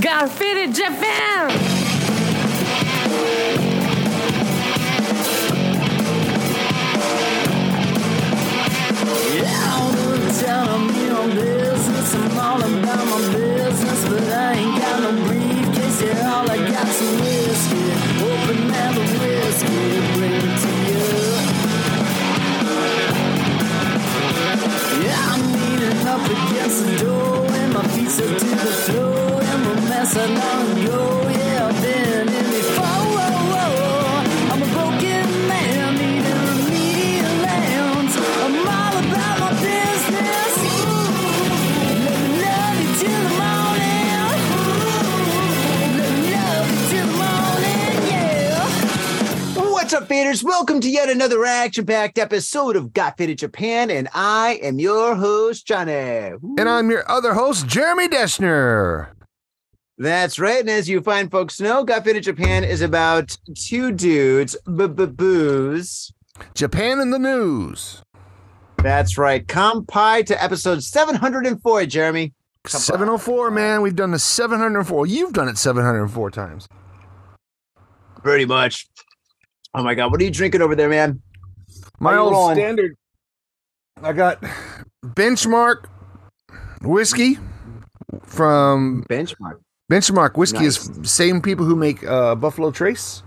Graffiti Japan! I'm in on business. I'm all about my business, but I ain't got no briefcase. Yeah, all I got's some whiskey. Open the whiskey, bring it to you. Yeah, I'm leaning up against the door, and my feet stuck to the floor, and we're messing. Yeah, I've been in before. Whoa, whoa. I'm a broken man, needing remedial lands. I'm all about my business. Let me love you till the morning. Let me love you till the morning, yeah. What's up, faders? Welcome to yet another action-packed episode of Got Faded Japan, and I am your host, Johnny. And I'm your other host, Jeremy Deschner. That's right. And as you find, folks know, Got Faded Japan is about two dudes, booze. Japan in the news. That's right. Kampai to episode 704, Jeremy. 704, man. We've done the 704. You've done it 704 times. Pretty much. Oh my God. What are you drinking over there, man? My old rolling? standard. I got benchmark whiskey from Benchmark. Benchmark Whiskey Nice. is same people who make uh, Buffalo Trace.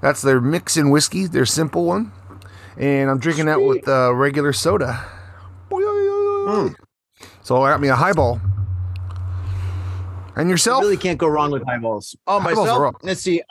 That's their mix in whiskey, their simple one. And I'm drinking that with uh, regular soda. Mm. So I got me a highball. And yourself? You really can't go wrong with highballs. Oh, Highballs myself. Let's see.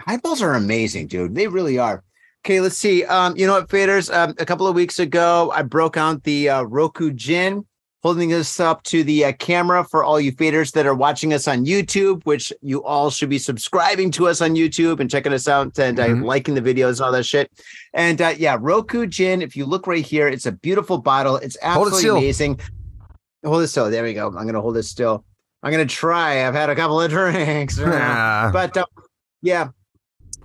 Highballs are amazing, dude. They really are. Okay, let's see. Um, you know what, faders? Um, a couple of weeks ago, I broke out the uh, Roku Gin, holding this up to the uh, camera for all you faders that are watching us on YouTube, which you all should be subscribing to us on YouTube and checking us out and uh, Mhm. liking the videos and all that shit. And uh, yeah, Roku Gin. If you look right here, it's a beautiful bottle. It's Hold it absolutely amazing. Hold it still. There we go. I'm gonna hold it still. I'm gonna try. I've had a couple of drinks. But uh, yeah,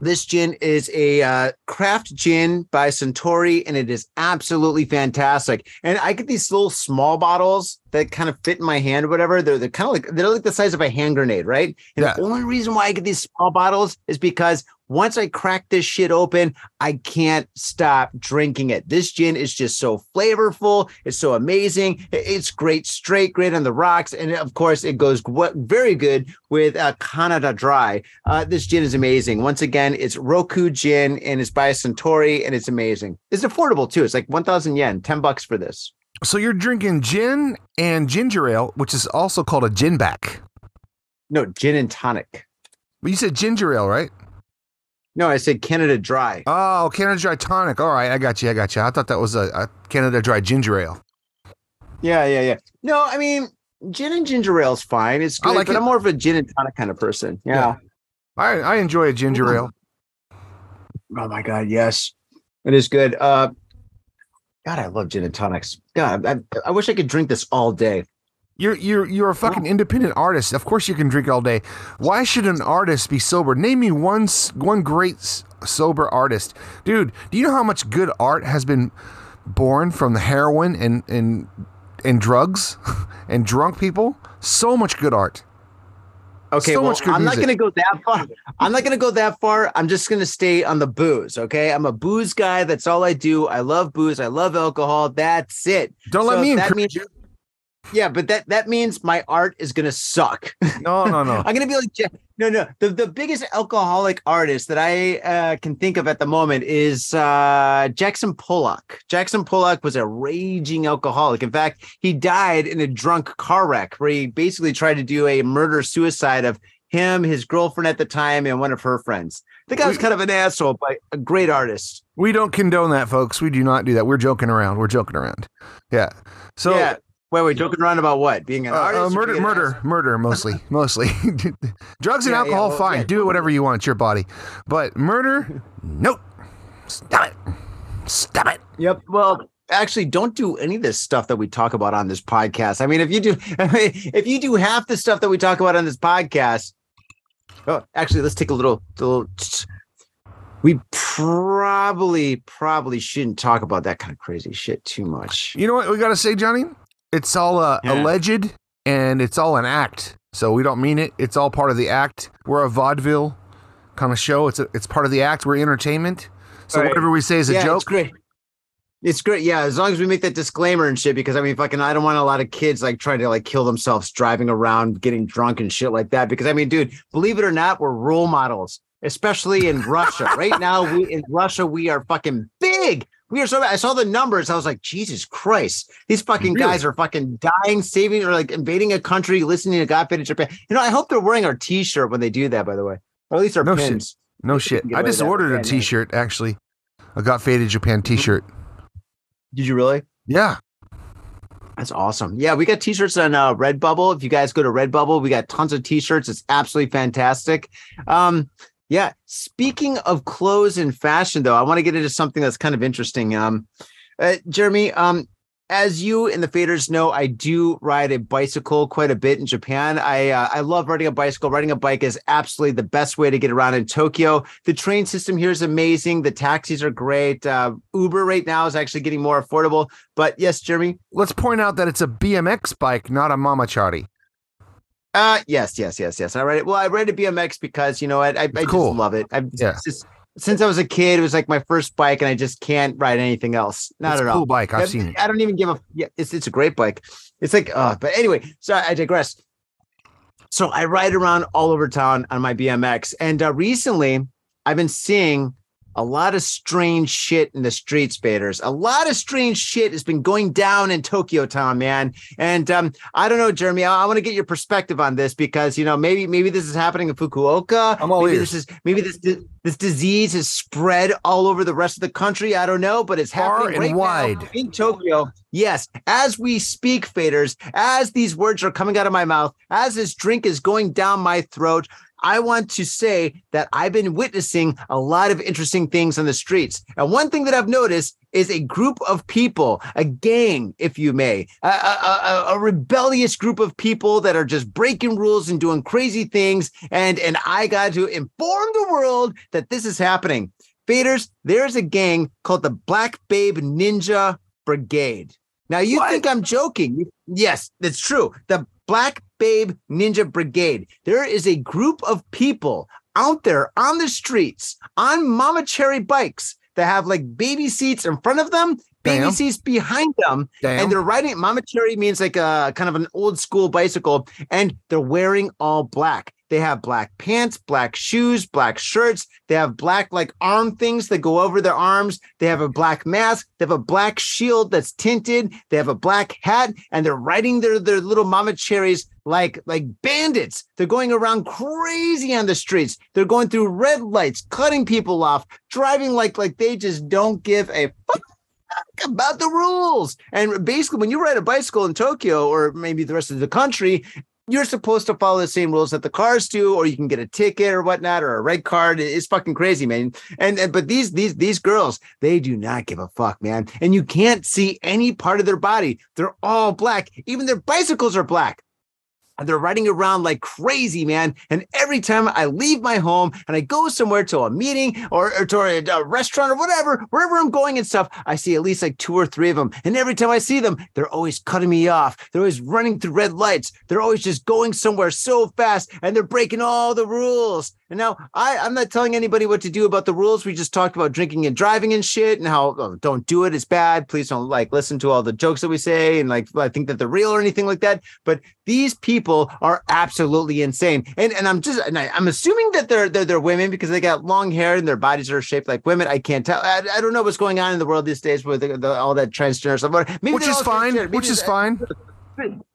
this gin is a uh, craft gin by Suntory, and it is absolutely fantastic. And I get these little small bottles that kind of fit in my hand, or whatever. They're they're kind of like they're like the size of a hand grenade, right? And Yeah. the only reason why I get these small bottles is because once I crack this shit open, I can't stop drinking it. This gin is just so flavorful. It's so amazing. It's great straight, great on the rocks. And of course, it goes very good with uh, Canada Dry. Uh, this gin is amazing. Once again, it's Roku Gin and it's by Suntory and it's amazing. It's affordable too. It's like 1,000 yen, 10 bucks for this. so you're drinking gin and ginger ale, which is also called a gin buck. No, gin and tonic. But you said ginger ale, right? No, I said Canada Dry. Oh, Canada Dry tonic. All right, I got you. I got you. I thought that was a, a Canada Dry ginger ale. Yeah, yeah, yeah. No, I mean, gin and ginger ale is fine. It's I good, like but it. I'm more of a gin and tonic kind of person. Yeah. I, I enjoy a ginger ale. Oh my god, yes, it is good. Uh, God, I love gin and tonics. God, I, I wish I could drink this all day. You're you're you're a fucking independent artist. Of course you can drink all day. Why should an artist be sober? Name me one one great sober artist, dude. Do you know how much good art has been born from the heroin and and and drugs and drunk people? So much good art. Okay, So well, much good I'm not going to go that far. I'm not going to go that far. I'm just going to stay on the booze. Okay, I'm a booze guy. That's all I do. I love booze. I love alcohol. That's it. Don't let So me that encourage means- you. Yeah, but that that means my art is going to suck. No, no, no. I'm gonna be like no, no. The the biggest alcoholic artist that I uh, can think of at the moment is uh, Jackson Pollock. Jackson Pollock was a raging alcoholic. In fact, he died in a drunk car wreck where he basically tried to do a murder suicide of him, his girlfriend at the time, and one of her friends. The guy was kind of an asshole, but a great artist. We don't condone that, folks. We do not do that. We're joking around. We're joking around. Yeah. So yeah. Wait, wait, joking around about what? Being an Uh, artist? uh, murder, murder, asshole? murder, mostly, mostly. Drugs and Yeah, yeah, alcohol, well, fine. yeah. Do whatever you want. It's your body. But murder, nope. Stop it. Stop it. Yep. Well, actually, don't do any of this stuff that we talk about on this podcast. I mean, if you do, if you do half the stuff that we talk about on this podcast, oh, actually, let's take a little, little. We probably, probably shouldn't talk about that kind of crazy shit too much. You know what we got to say, Johnny? It's all uh, Yeah. alleged and it's all an act. So we don't mean it. It's all part of the act. We're a vaudeville kind of show. It's a, it's part of the act. We're entertainment. So Right. whatever we say is a yeah, it's joke. great. It's great. Yeah, as long as we make that disclaimer and shit, because I mean, fucking, I don't want a lot of kids like trying to like kill themselves driving around, getting drunk and shit like that. Because I mean, dude, believe it or not, we're role models, especially in Russia. right now, we in Russia, we are fucking big. We are so. I saw the numbers. I was like, Jesus Christ, these fucking Really? guys are fucking dying, saving, or like invading a country, listening to Got Faded Japan. You know, I hope they're wearing our T-shirt when they do that. By the way, or at least our No shit. pins. No shit. I just ordered a. T-shirt actually. I got faded Japan T-shirt. Did you really? Yeah. That's awesome. Yeah, we got t-shirts on uh, Redbubble. If you guys go to Redbubble, we got tons of t-shirts. It's absolutely fantastic. Um, yeah. Speaking of clothes and fashion, though, I want to get into something that's kind of interesting. Um, uh, Jeremy, um, as you and the faders know, I do ride a bicycle quite a bit in Japan. I uh, I love riding a bicycle. Riding a bike is absolutely the best way to get around in Tokyo. The train system here is amazing. The taxis are great. Uh, Uber right now is actually getting more affordable. But yes, Jeremy. Let's point out that it's a BMX bike, not a mama mamachari. Uh yes, yes, yes, yes. I read it. Well, I read a BMX because you know what, I, I just cool. love it. I Yeah. just since I was a kid, it was like my first bike, and I just can't ride anything else. Not it's at a cool all. bike. I've I, seen it. I don't even give a. Yeah, it's it's a great bike. It's like, uh, but anyway, so I digress. So I ride around all over town on my BMX, and uh, recently I've been seeing a lot of strange shit in the streets, faders. A lot of strange shit has been going down in Tokyo Town, man. And um, I don't know, Jeremy. I, I want to get your perspective on this because you know maybe maybe this is happening in Fukuoka. I'm all maybe ears. this is maybe this this disease has spread all over the rest of the country. I don't know, but it's Far happening and right now wide. in Tokyo. Yes, as we speak, faders, as these words are coming out of my mouth, as this drink is going down my throat. I want to say that I've been witnessing a lot of interesting things on the streets. And one thing that I've noticed is a group of people, a gang, if you may, a, a, a- a rebellious group of people that are just breaking rules and doing crazy things. And, and I got to inform the world that this is happening. Faders, there's a gang called the Black Babe Ninja Brigade. Now you What? think I'm joking. Yes, it's true. The Black Babe Ninja Brigade. There is a group of people out there on the streets on mamachari bikes that have like baby seats in front of them, baby Damn. seats behind them, Damn. and they're riding mamachari means like a kind of an old school bicycle, and they're wearing all black. They have black pants, black shoes, black shirts. They have black like arm things that go over their arms. They have a black mask. They have a black shield that's tinted. They have a black hat, and they're riding their their little mamacharis like like bandits. They're going around crazy on the streets. They're going through red lights, cutting people off, driving like like they just don't give a fuck about the rules. And basically, when you ride a bicycle in Tokyo or maybe the rest of the country, you're supposed to follow the same rules that the cars do, or you can get a ticket or whatnot, or a red card. It's fucking crazy, man. And, and but these these these girls, they do not give a fuck, man. And you can't see any part of their body. They're all black. Even their bicycles are black. And they're riding around like crazy, man. And every time I leave my home and I go somewhere to a meeting or, or to a, a restaurant or whatever, wherever I'm going and stuff, I see at least like two or three of them. And every time I see them, they're always cutting me off. They're always running through red lights. They're always just going somewhere so fast and they're breaking all the rules. And now I, I'm not telling anybody what to do about the rules. We just talked about drinking and driving and shit and how oh, don't do it. It's bad. Please don't like listen to all the jokes that we say and like I think that they're real or anything like that. But these people are absolutely insane. And and I'm just and I, I'm assuming that they're, they're they're women because they got long hair and their bodies are shaped like women. I can't tell. I, I don't know what's going on in the world these days with the, the, all that transgender stuff. Maybe which is fine. Which is fine.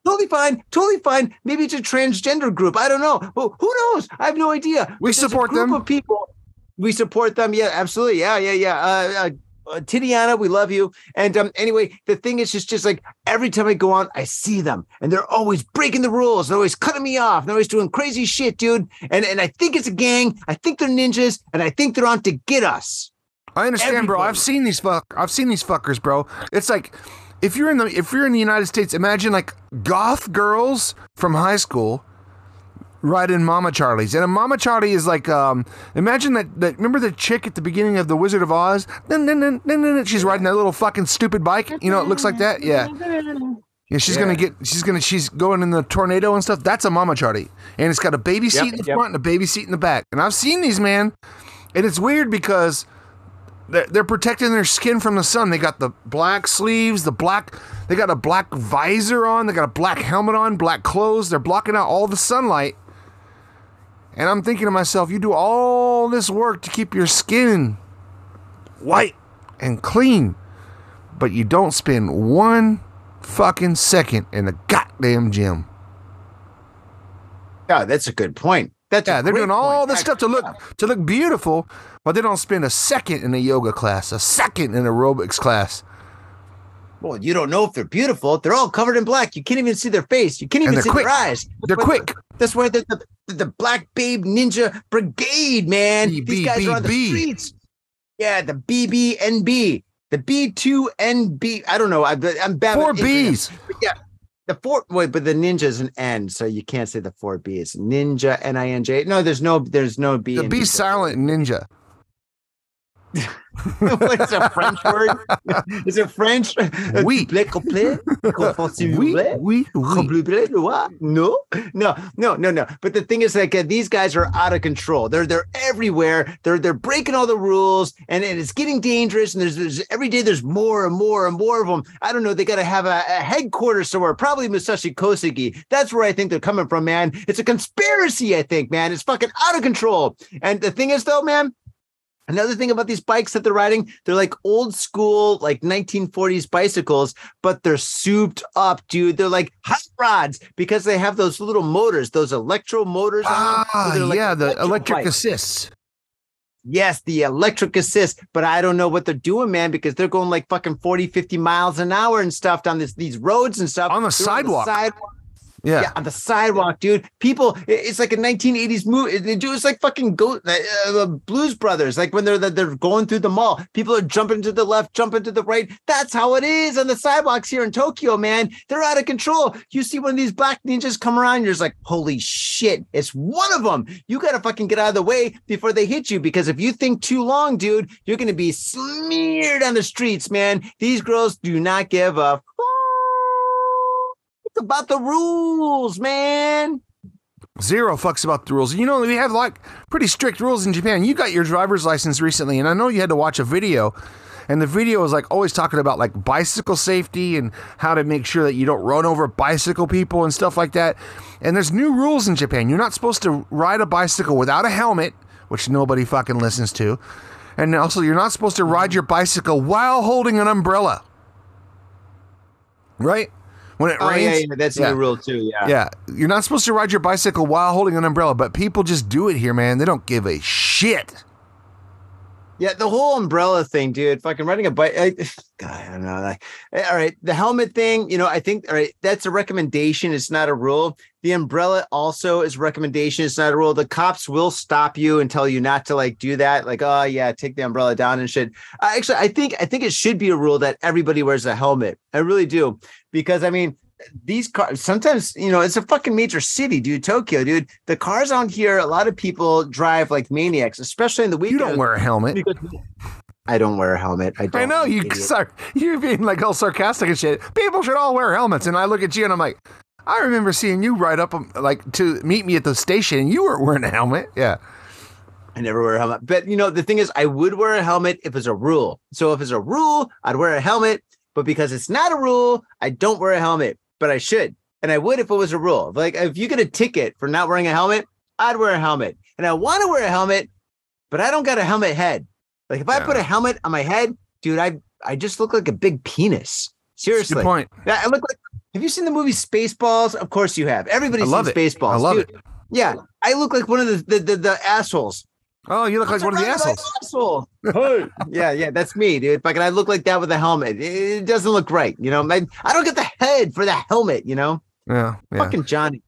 Totally fine. Totally fine. Maybe it's a transgender group. I don't know. Well, who knows? I have no idea. We But there's a support group them. Of people. We support them. Yeah, absolutely. Yeah, yeah, yeah. Uh, uh, uh, Titiana, we love you. And um, anyway, the thing is just, just like every time I go on, I see them, and they're always breaking the rules. They're always cutting me off. They're always doing crazy shit, dude. And and I think it's a gang. I think they're ninjas, and I think they're on to get us. I understand, bro. I've seen these fuck. I've seen these fuckers, bro. It's like if you're in the if you're in the United States, imagine like goth girls from high school riding Mamacharis, and a Mamachari is like um. Imagine that that remember the chick at the beginning of the Wizard of Oz. Dun, dun, dun, dun, dun, dun. She's riding that little fucking stupid bike. You know, it looks like that. Yeah. Yeah, she's Yeah. gonna get. She's gonna. She's going in the tornado and stuff. That's a mamachari, and it's got a baby seat in the yep. front and a baby seat in the back. And I've seen these, man, and it's weird because they're, they're protecting their skin from the sun. They got the black sleeves, the black. They got a black visor on. They got a black helmet on, black clothes. They're blocking out all the sunlight. And I'm thinking to myself, you do all this work to keep your skin white and clean, but you don't spend one fucking second in the goddamn gym. Yeah, that's a good point. That's Yeah, they're doing all point. this stuff to look to look beautiful, but they don't spend a second in a yoga class, a second in aerobics class. Well, you don't know if they're beautiful. They're all covered in black. You can't even see their face. You can't even see quick. their eyes. They're That's why- quick. That's why they're the, the, the Black Babe Ninja Brigade, man. B- These B- guys are on the streets. Yeah, the BBNB, the B2NB. I don't know. I, I'm bad. Four. B's. Yeah, the four. Wait, but the ninja is an N, so you can't say the four B's. Ninja, N I N J. No, there's no, there's no B. The B silent ninja. What's a French word? Is it French? Oui. Complet? Confond-tu Oui, oui, oui. What? No, no, no, no, no. But the thing is, like, uh, these guys are out of control. They're they're everywhere. They're they're breaking all the rules, and, and it's getting dangerous. And there's, there's every day there's more and more and more of them. I don't know. They got to have a, a headquarters somewhere, probably Musashi Kosugi. That's where I think they're coming from, man. It's a conspiracy. I think, man. It's fucking out of control. And the thing is, though, man. Another thing about these bikes that they're riding, they're like old school, like 1940s bicycles, but they're souped up, dude. They're like hot rods because they have those little motors, those electro motors. on them. So Ah, like yeah, the electric electric assists. Yes, the electric assist, but I don't know what they're doing, man, because they're going like fucking 40, 50 miles an hour and stuff down this these roads and stuff. On the sidewalk. sidewalk. Yeah. Yeah, on the sidewalk, dude. People, it's like a 1980s movie. Do it's like fucking go uh, uh, Blues Brothers. Like when they're they're going through the mall, people are jumping to the left, jumping to the right. That's how it is on the sidewalks here in Tokyo, man. They're out of control. You see one of these black ninjas come around, you're just like, holy shit, it's one of them. You gotta fucking get out of the way before they hit you, because if you think too long, dude, you're gonna be smeared on the streets, man. These girls do not give a it's about the rules, man. Zero fucks about the rules. You know, we have like pretty strict rules in Japan. You got your driver's license recently, and I know you had to watch a video. And the video is like always talking about like bicycle safety and how to make sure that you don't run over bicycle people and stuff like that. And there's new rules in Japan. You're not supposed to ride a bicycle without a helmet, which nobody fucking listens to. And also, you're not supposed to ride your bicycle while holding an umbrella. Right? When it Oh, rains. yeah, yeah, that's a Yeah. new rule too. Yeah. Yeah, you're not supposed to ride your bicycle while holding an umbrella, but people just do it here, man. They don't give a shit. Yeah, the whole umbrella thing, dude. Fucking riding a bike. I, God, I don't know. Like, eh, all right, the helmet thing. You know, I think all right. That's a recommendation. It's not a rule. The umbrella also is recommendation. It's not a rule. The cops will stop you and tell you not to like do that. Like, oh yeah, take the umbrella down and shit. Uh, actually, I think I think it should be a rule that everybody wears a helmet. I really do because I mean. These cars sometimes, you know, it's a fucking major city, dude. Tokyo, dude. The cars out here, a lot of people drive like maniacs, especially in the weekend You don't wear a helmet. Because I don't wear a helmet. I don't. I know you. Sorry, you're being like all sarcastic and shit. People should all wear helmets, and I look at you and I'm like, I remember seeing you ride up um, like to meet me at the station, and you weren't wearing a helmet. Yeah, I never wear a helmet. But you know, the thing is, I would wear a helmet if it's a rule. So if it's a rule, I'd wear a helmet. But because it's not a rule, I don't wear a helmet. But I should, and I would if it was a rule. Like if you get a ticket for not wearing a helmet, I'd wear a helmet. And I want to wear a helmet, but I don't got a helmet head. Like if I put a helmet on my head, dude, I I just look like a big penis. Seriously. good point. Yeah, I look like. Have you seen the movie Spaceballs? Of course you have. Everybody's seen it. Spaceballs. I love dude. it. Yeah, I look like one of the the, the, the assholes. Oh, you look like one of the assholes. asshole. yeah, yeah, that's me, dude. Fucking, I look like that with a helmet. It, it doesn't look right, you know. I, I don't get the head for the helmet, you know. Yeah, yeah. Fucking Johnny.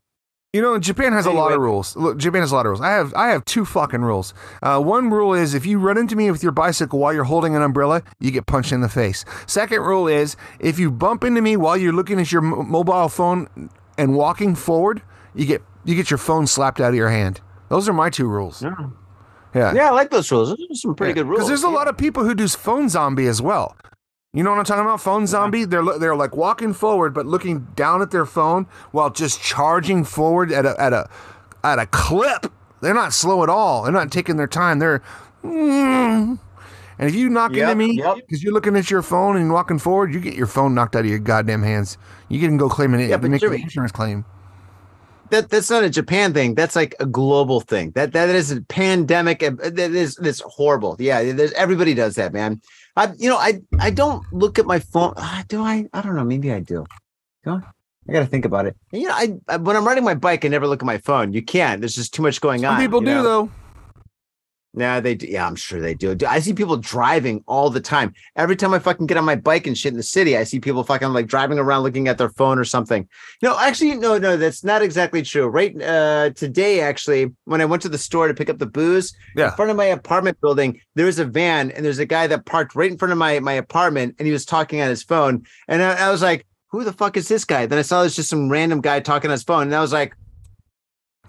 You know, Japan has a lot of rules. Look, Japan has a lot of rules. I have I have two fucking rules. Uh, one rule is if you run into me with your bicycle while you're holding an umbrella, you get punched in the face. Second rule is if you bump into me while you're looking at your mo- mobile phone and walking forward, you get you get your phone slapped out of your hand. Those are my two rules. Yeah. Yeah, I like those rules. Those are some pretty good rules. Because there's a lot of people who do phone zombie as well. You know what I'm talking about? Phone zombie. They're they're like walking forward, but looking down at their phone while just charging forward at a at a at a clip. They're not slow at all. They're not taking their time. They're mm. and if you knock Yep, into me yep. because you're looking at your phone and walking forward, you get your phone knocked out of your goddamn hands. You can go claim an Yeah, but make an insurance claim. That that's not a Japan thing. That's like a global thing. That that is a pandemic. uh, That is that's horrible. Yeah, there's everybody does that, man. I you know I I don't look at my phone. Ah, Do I? I don't know. Maybe I do. Do I? I got to think about it. You know, I, I when I'm riding my bike, I never look at my phone. You can't. There's just too much going Some on. people do know? though. Yeah, they do. Yeah, I'm sure they do. I see people driving all the time. Every time I fucking get on my bike and shit in the city, I see people fucking like driving around looking at their phone or something. No, actually, no, no, that's not exactly true. Right uh, today, actually, when I went to the store to pick up the booze, Yeah. in front of my apartment building, there was a van and there's a guy that parked right in front of my my apartment and he was talking on his phone. And I, I was like, who the fuck is this guy? Then I saw there's just some random guy talking on his phone. And I was like,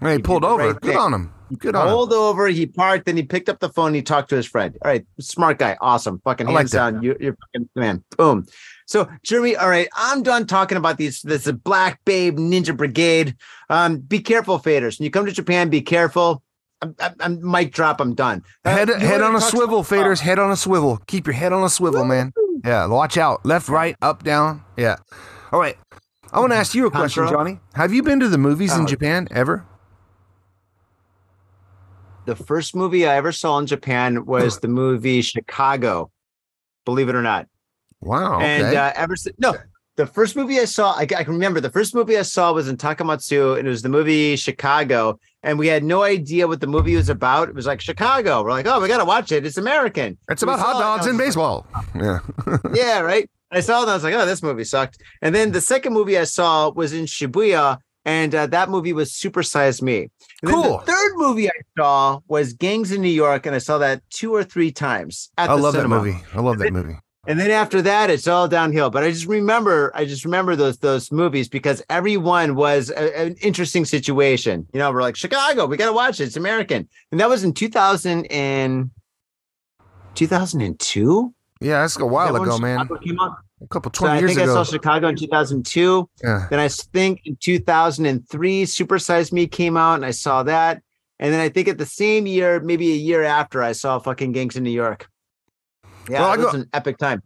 Hey, He pulled over. right Good on him. Good on him. over, he parked, then he picked up the phone, he talked to his friend. All right, smart guy, awesome, fucking I like hands that. down. You, you're fucking man. Boom. So, Jeremy, all right, I'm done talking about these. This is Black Babe Ninja Brigade. Um, be careful, faders. When you come to Japan, be careful. I'm, I'm, I'm mic drop. I'm done. Uh, Head, head on a swivel, some- faders. Head on a swivel. Keep your head on a swivel, man. Yeah, watch out. Left, right, up, down. Yeah. All right. I want to ask you a question, Johnny. Have you been to the movies in Oh. Japan ever? The first movie I ever saw in Japan was the movie Chicago. Believe it or not. Wow. Okay. And uh, ever since, no, the first movie I saw, I, I can remember the first movie I saw was in Takamatsu, and it was the movie Chicago. And we had no idea what the movie was about. It was like Chicago. We're like, oh, we got to watch it. It's American. it's about hot dogs and baseball. Yeah. yeah, right. I saw it, and I was like, oh, this movie sucked. And then the second movie I saw was in Shibuya, and uh, that movie was Super Size Me. And Cool. the third movie I saw was Gangs in New York, and I saw that two or three times at I the love cinema. that movie. I love that movie. And then after that, it's all downhill. But I just remember, I just remember those those movies because every one was a- an interesting situation. You know, we're like Chicago, we got to watch it. It's American, and that was in 2000 and 2002. Yeah, that's a while ago, man. A couple, So 20 I years think I ago. saw Chicago in 2002. yeah. Then I think in 2003, Super Size Me came out, and I saw that. And then I think at the same year, maybe a year after, I saw fucking Gangs in New York. Yeah, Well, I it was an epic time.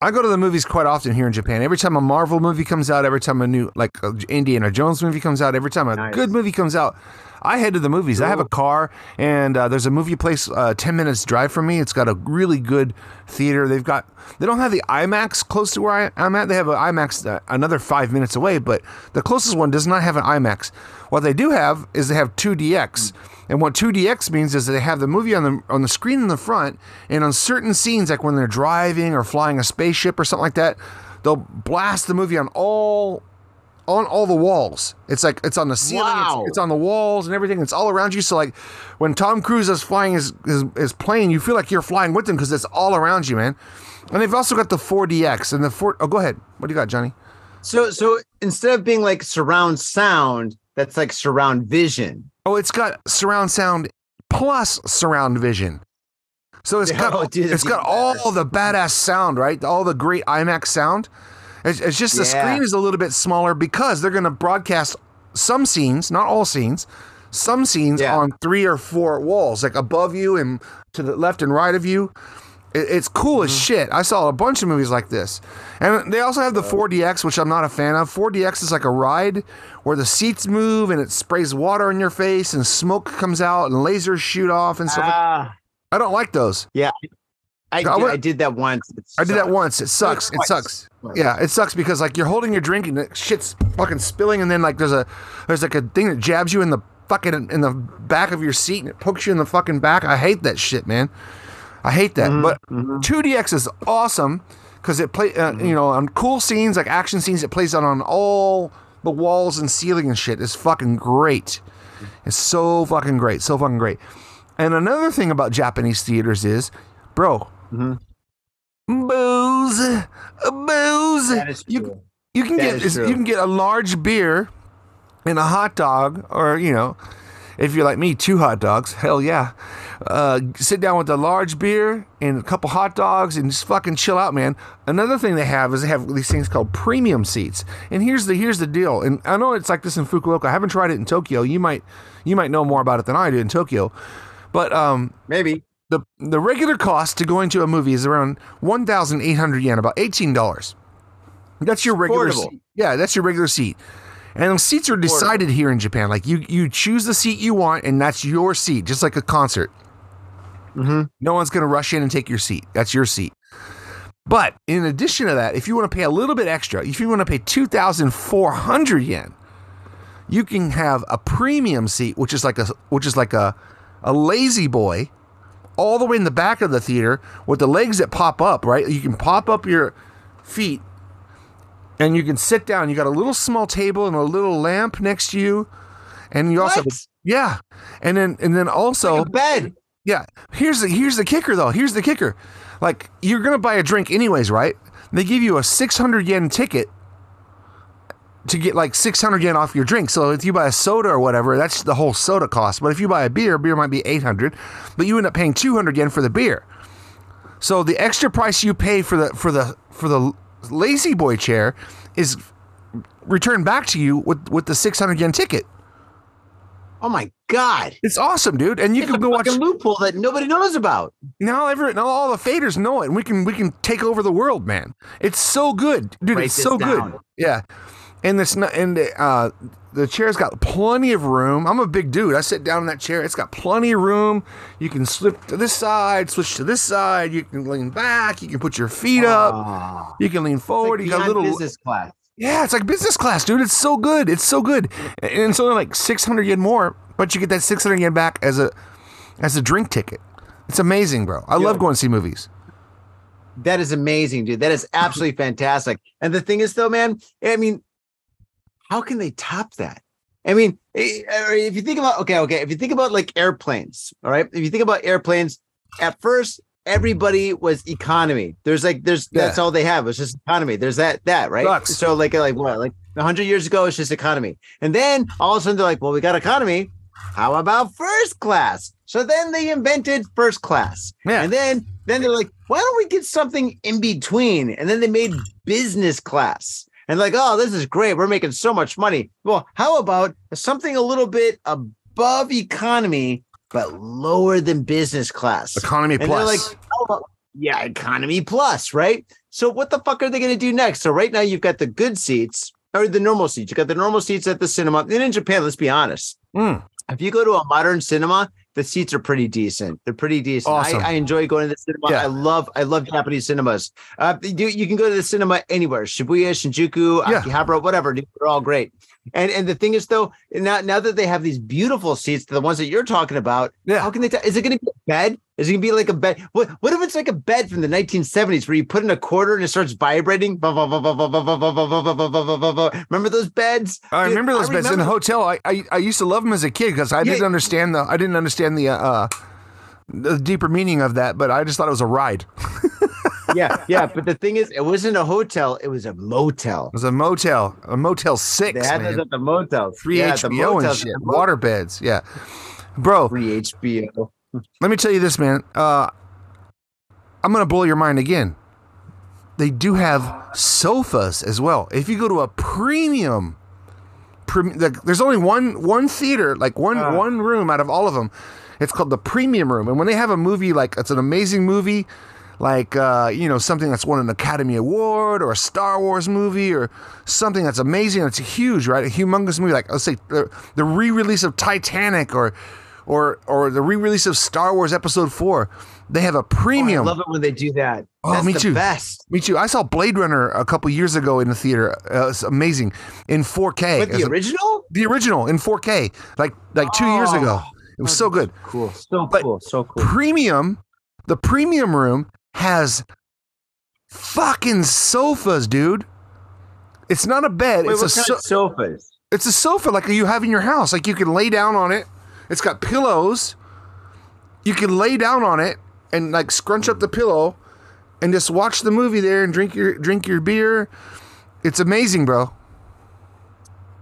I go to the movies quite often here in Japan. Every time a Marvel movie comes out, every time a new like Indiana Jones movie comes out, every time a Nice. good movie comes out, I head to the movies. I have a car, and uh, there's a movie place uh, ten minutes drive from me. It's got a really good theater. They've got they don't have the IMAX close to where I, I'm at. They have an IMAX uh, another five minutes away, but the closest one does not have an IMAX. What they do have is they have 2DX. And what 2DX means is that they have the movie on the on the screen in the front, and on certain scenes, like when they're driving or flying a spaceship or something like that, they'll blast the movie on all on all the walls. It's like it's on the ceiling, it's- Wow. it's, on the walls and everything. It's all around you. So like when Tom Cruise is flying his his, his plane, you feel like you're flying with him because it's all around you, man. And they've also got the 4DX and the 4. Oh, go ahead. What do you got, Johnny? So so instead of being like surround sound, that's like surround vision. Oh, it's got surround sound plus surround vision. So it's oh, got Oh, dude, it's got all the badass sound, right? All the great IMAX sound. It's, it's just the Yeah. screen is a little bit smaller because they're going to broadcast some scenes, not all scenes, some scenes Yeah. on three or four walls, like above you and to the left and right of you. It, it's cool as shit. I saw a bunch of movies like this. And they also have the 4DX, which I'm not a fan of. 4DX is like a ride where the seats move and it sprays water in your face and smoke comes out and lasers shoot off and stuff. like- Ah, I don't like those. yeah. I, I did, went- I did that once. It I did that once. It sucks. It sucks. Yeah, it sucks because like you're holding your drink and the shit's fucking spilling, and then like there's a there's like a thing that jabs you in the fucking in the back of your seat and it pokes you in the fucking back. I hate that shit, man. I hate that. Mm-hmm, But 2DX is awesome because it play uh, Mm-hmm. you know on cool scenes like action scenes. It plays out on all the walls and ceiling and shit. It's fucking great. It's so fucking great. So fucking great. And another thing about Japanese theaters is, bro, Mm-hmm. booze, booze. That is you true. you can That get you can get a large beer and a hot dog, or you know, If you're like me, two hot dogs. Hell yeah. Uh, sit down with a large beer and a couple hot dogs and just fucking chill out, man. Another thing they have is they have these things called premium seats. And here's the here's the deal. And I know it's like this in Fukuoka. I haven't tried it in Tokyo. You might you might know more about it than I do in Tokyo. But um, Maybe. The the regular cost to go into a movie is around one thousand eight hundred yen, about eighteen dollars. That's your regular affordable. seat. Yeah, that's your regular seat. And the seats are decided here in Japan. Like you you choose the seat you want, and that's your seat, just like a concert. Mm-hmm. No one's gonna rush in and take your seat. That's your seat. But in addition to that, if you want to pay a little bit extra, if you want to pay two thousand four hundred yen, you can have a premium seat, which is like a which is like a a lazy boy, all the way in the back of the theater with the legs that pop up. Right, you can pop up your feet, and you can sit down. You got a little small table and a little lamp next to you, and you also What? yeah, and then and then also A bed. yeah. Here's the here's the kicker though. Here's the kicker. Like you're gonna buy a drink anyways, right? They give you a 600 yen ticket to get like 600 yen off your drink. So if you buy a soda or whatever, that's the whole soda cost. But if you buy a beer, beer might be 800, but you end up paying 200 yen for the beer. So the extra price you pay for the for the for the lazy boy chair is returned back to you with with the 600 yen ticket. Oh my god. It's awesome, dude. And you It's can go watch a loophole that nobody knows about. now every now all the faders know it and we can we can take over the world man it's so good dude it's so down. good yeah and this and uh the chair's got plenty of room i'm a big dude i sit down in that chair it's got plenty of room you can slip to this side switch to this side you can lean back you can put your feet up Ah. you can lean forward Like you got a little business class. yeah, it's like business class, dude. It's so good. It's so good, and it's only like six hundred yen more, but you get that six hundred yen back as a as a drink ticket. It's amazing, bro. I love going to see movies. That is amazing, dude. That is absolutely fantastic. And the thing is, though, man, I mean, how can they top that? I mean, eh, if you think about, okay, okay, if you think about like airplanes, all right, if you think about airplanes, at first, everybody was economy. There's like, there's that's all they have. It's just economy. There's that, that, right? So, like, like what, like 100 years ago, it's just economy. And then all of a sudden, they're like, well, we got economy. How about first class? So then they invented first class. Yeah. And then then they're like, why don't we get something in between? And then they made business class. And like, oh, this is great. We're making so much money. Well, how about something a little bit above economy, but lower than business class? Economy and plus. like, about, yeah, economy plus, right? So what the fuck are they going to do next? So right now you've got the good seats or the normal seats. You got the normal seats at the cinema. And in Japan, let's be honest, Mm. if you go to a modern cinema, the seats are pretty decent. They're pretty decent. Awesome. I, I enjoy going to the cinema. Yeah. I love I love Japanese cinemas. Uh, you, you can go to the cinema anywhere, Shibuya, Shinjuku, Yeah. Akihabara, whatever. dude, They're all great. And and the thing is though, now now that they have these beautiful seats, the ones that you're talking about, Yeah. how can they? T- is it going to be a bed? Is it gonna be like a bed? What what if it's like a bed from the 1970s where you put in a quarter and it starts vibrating? Remember those beds? I remember those beds in the hotel. I, I, I used to love them as a kid because I didn't understand the I didn't understand the uh, the deeper meaning of that, but I just thought it was a ride. yeah, yeah. But the thing is, it wasn't a hotel; it was a motel. It was a motel, a motel six. They had those at the motel, three HBO and shit, water beds. Yeah, bro. Free HBO. Let me tell you this, man. Uh, I'm gonna blow your mind again. They do have sofas as well. If you go to a premium, prem, the, there's only one one theater, like one Ah. one room out of all of them. It's called the premium room, and when they have a movie like it's an amazing movie, like uh, you know something that's won an Academy Award or a Star Wars movie or something that's amazing, it's huge, right? A humongous movie, like let's say the, the re-release of Titanic or or or the re-release of Star Wars Episode Four. They have a Oh, I love it when they do that. Oh, That's me the too. Best. Me too. I saw Blade Runner a couple years ago in the theater. Uh, it's amazing in 4K. But As the a- original? the original in 4K, like like two years ago. Oh, It was so good. Cool. So But- cool. So cool. Premium, the premium room has fucking sofas, dude. It's not a bed. Wait, it's a kind so- of sofas? it's a sofa like you have in your house. Like you can lay down on it. It's got pillows. You can lay down on it and like scrunch up the pillow and just watch the movie there and drink your drink your beer. It's amazing, bro.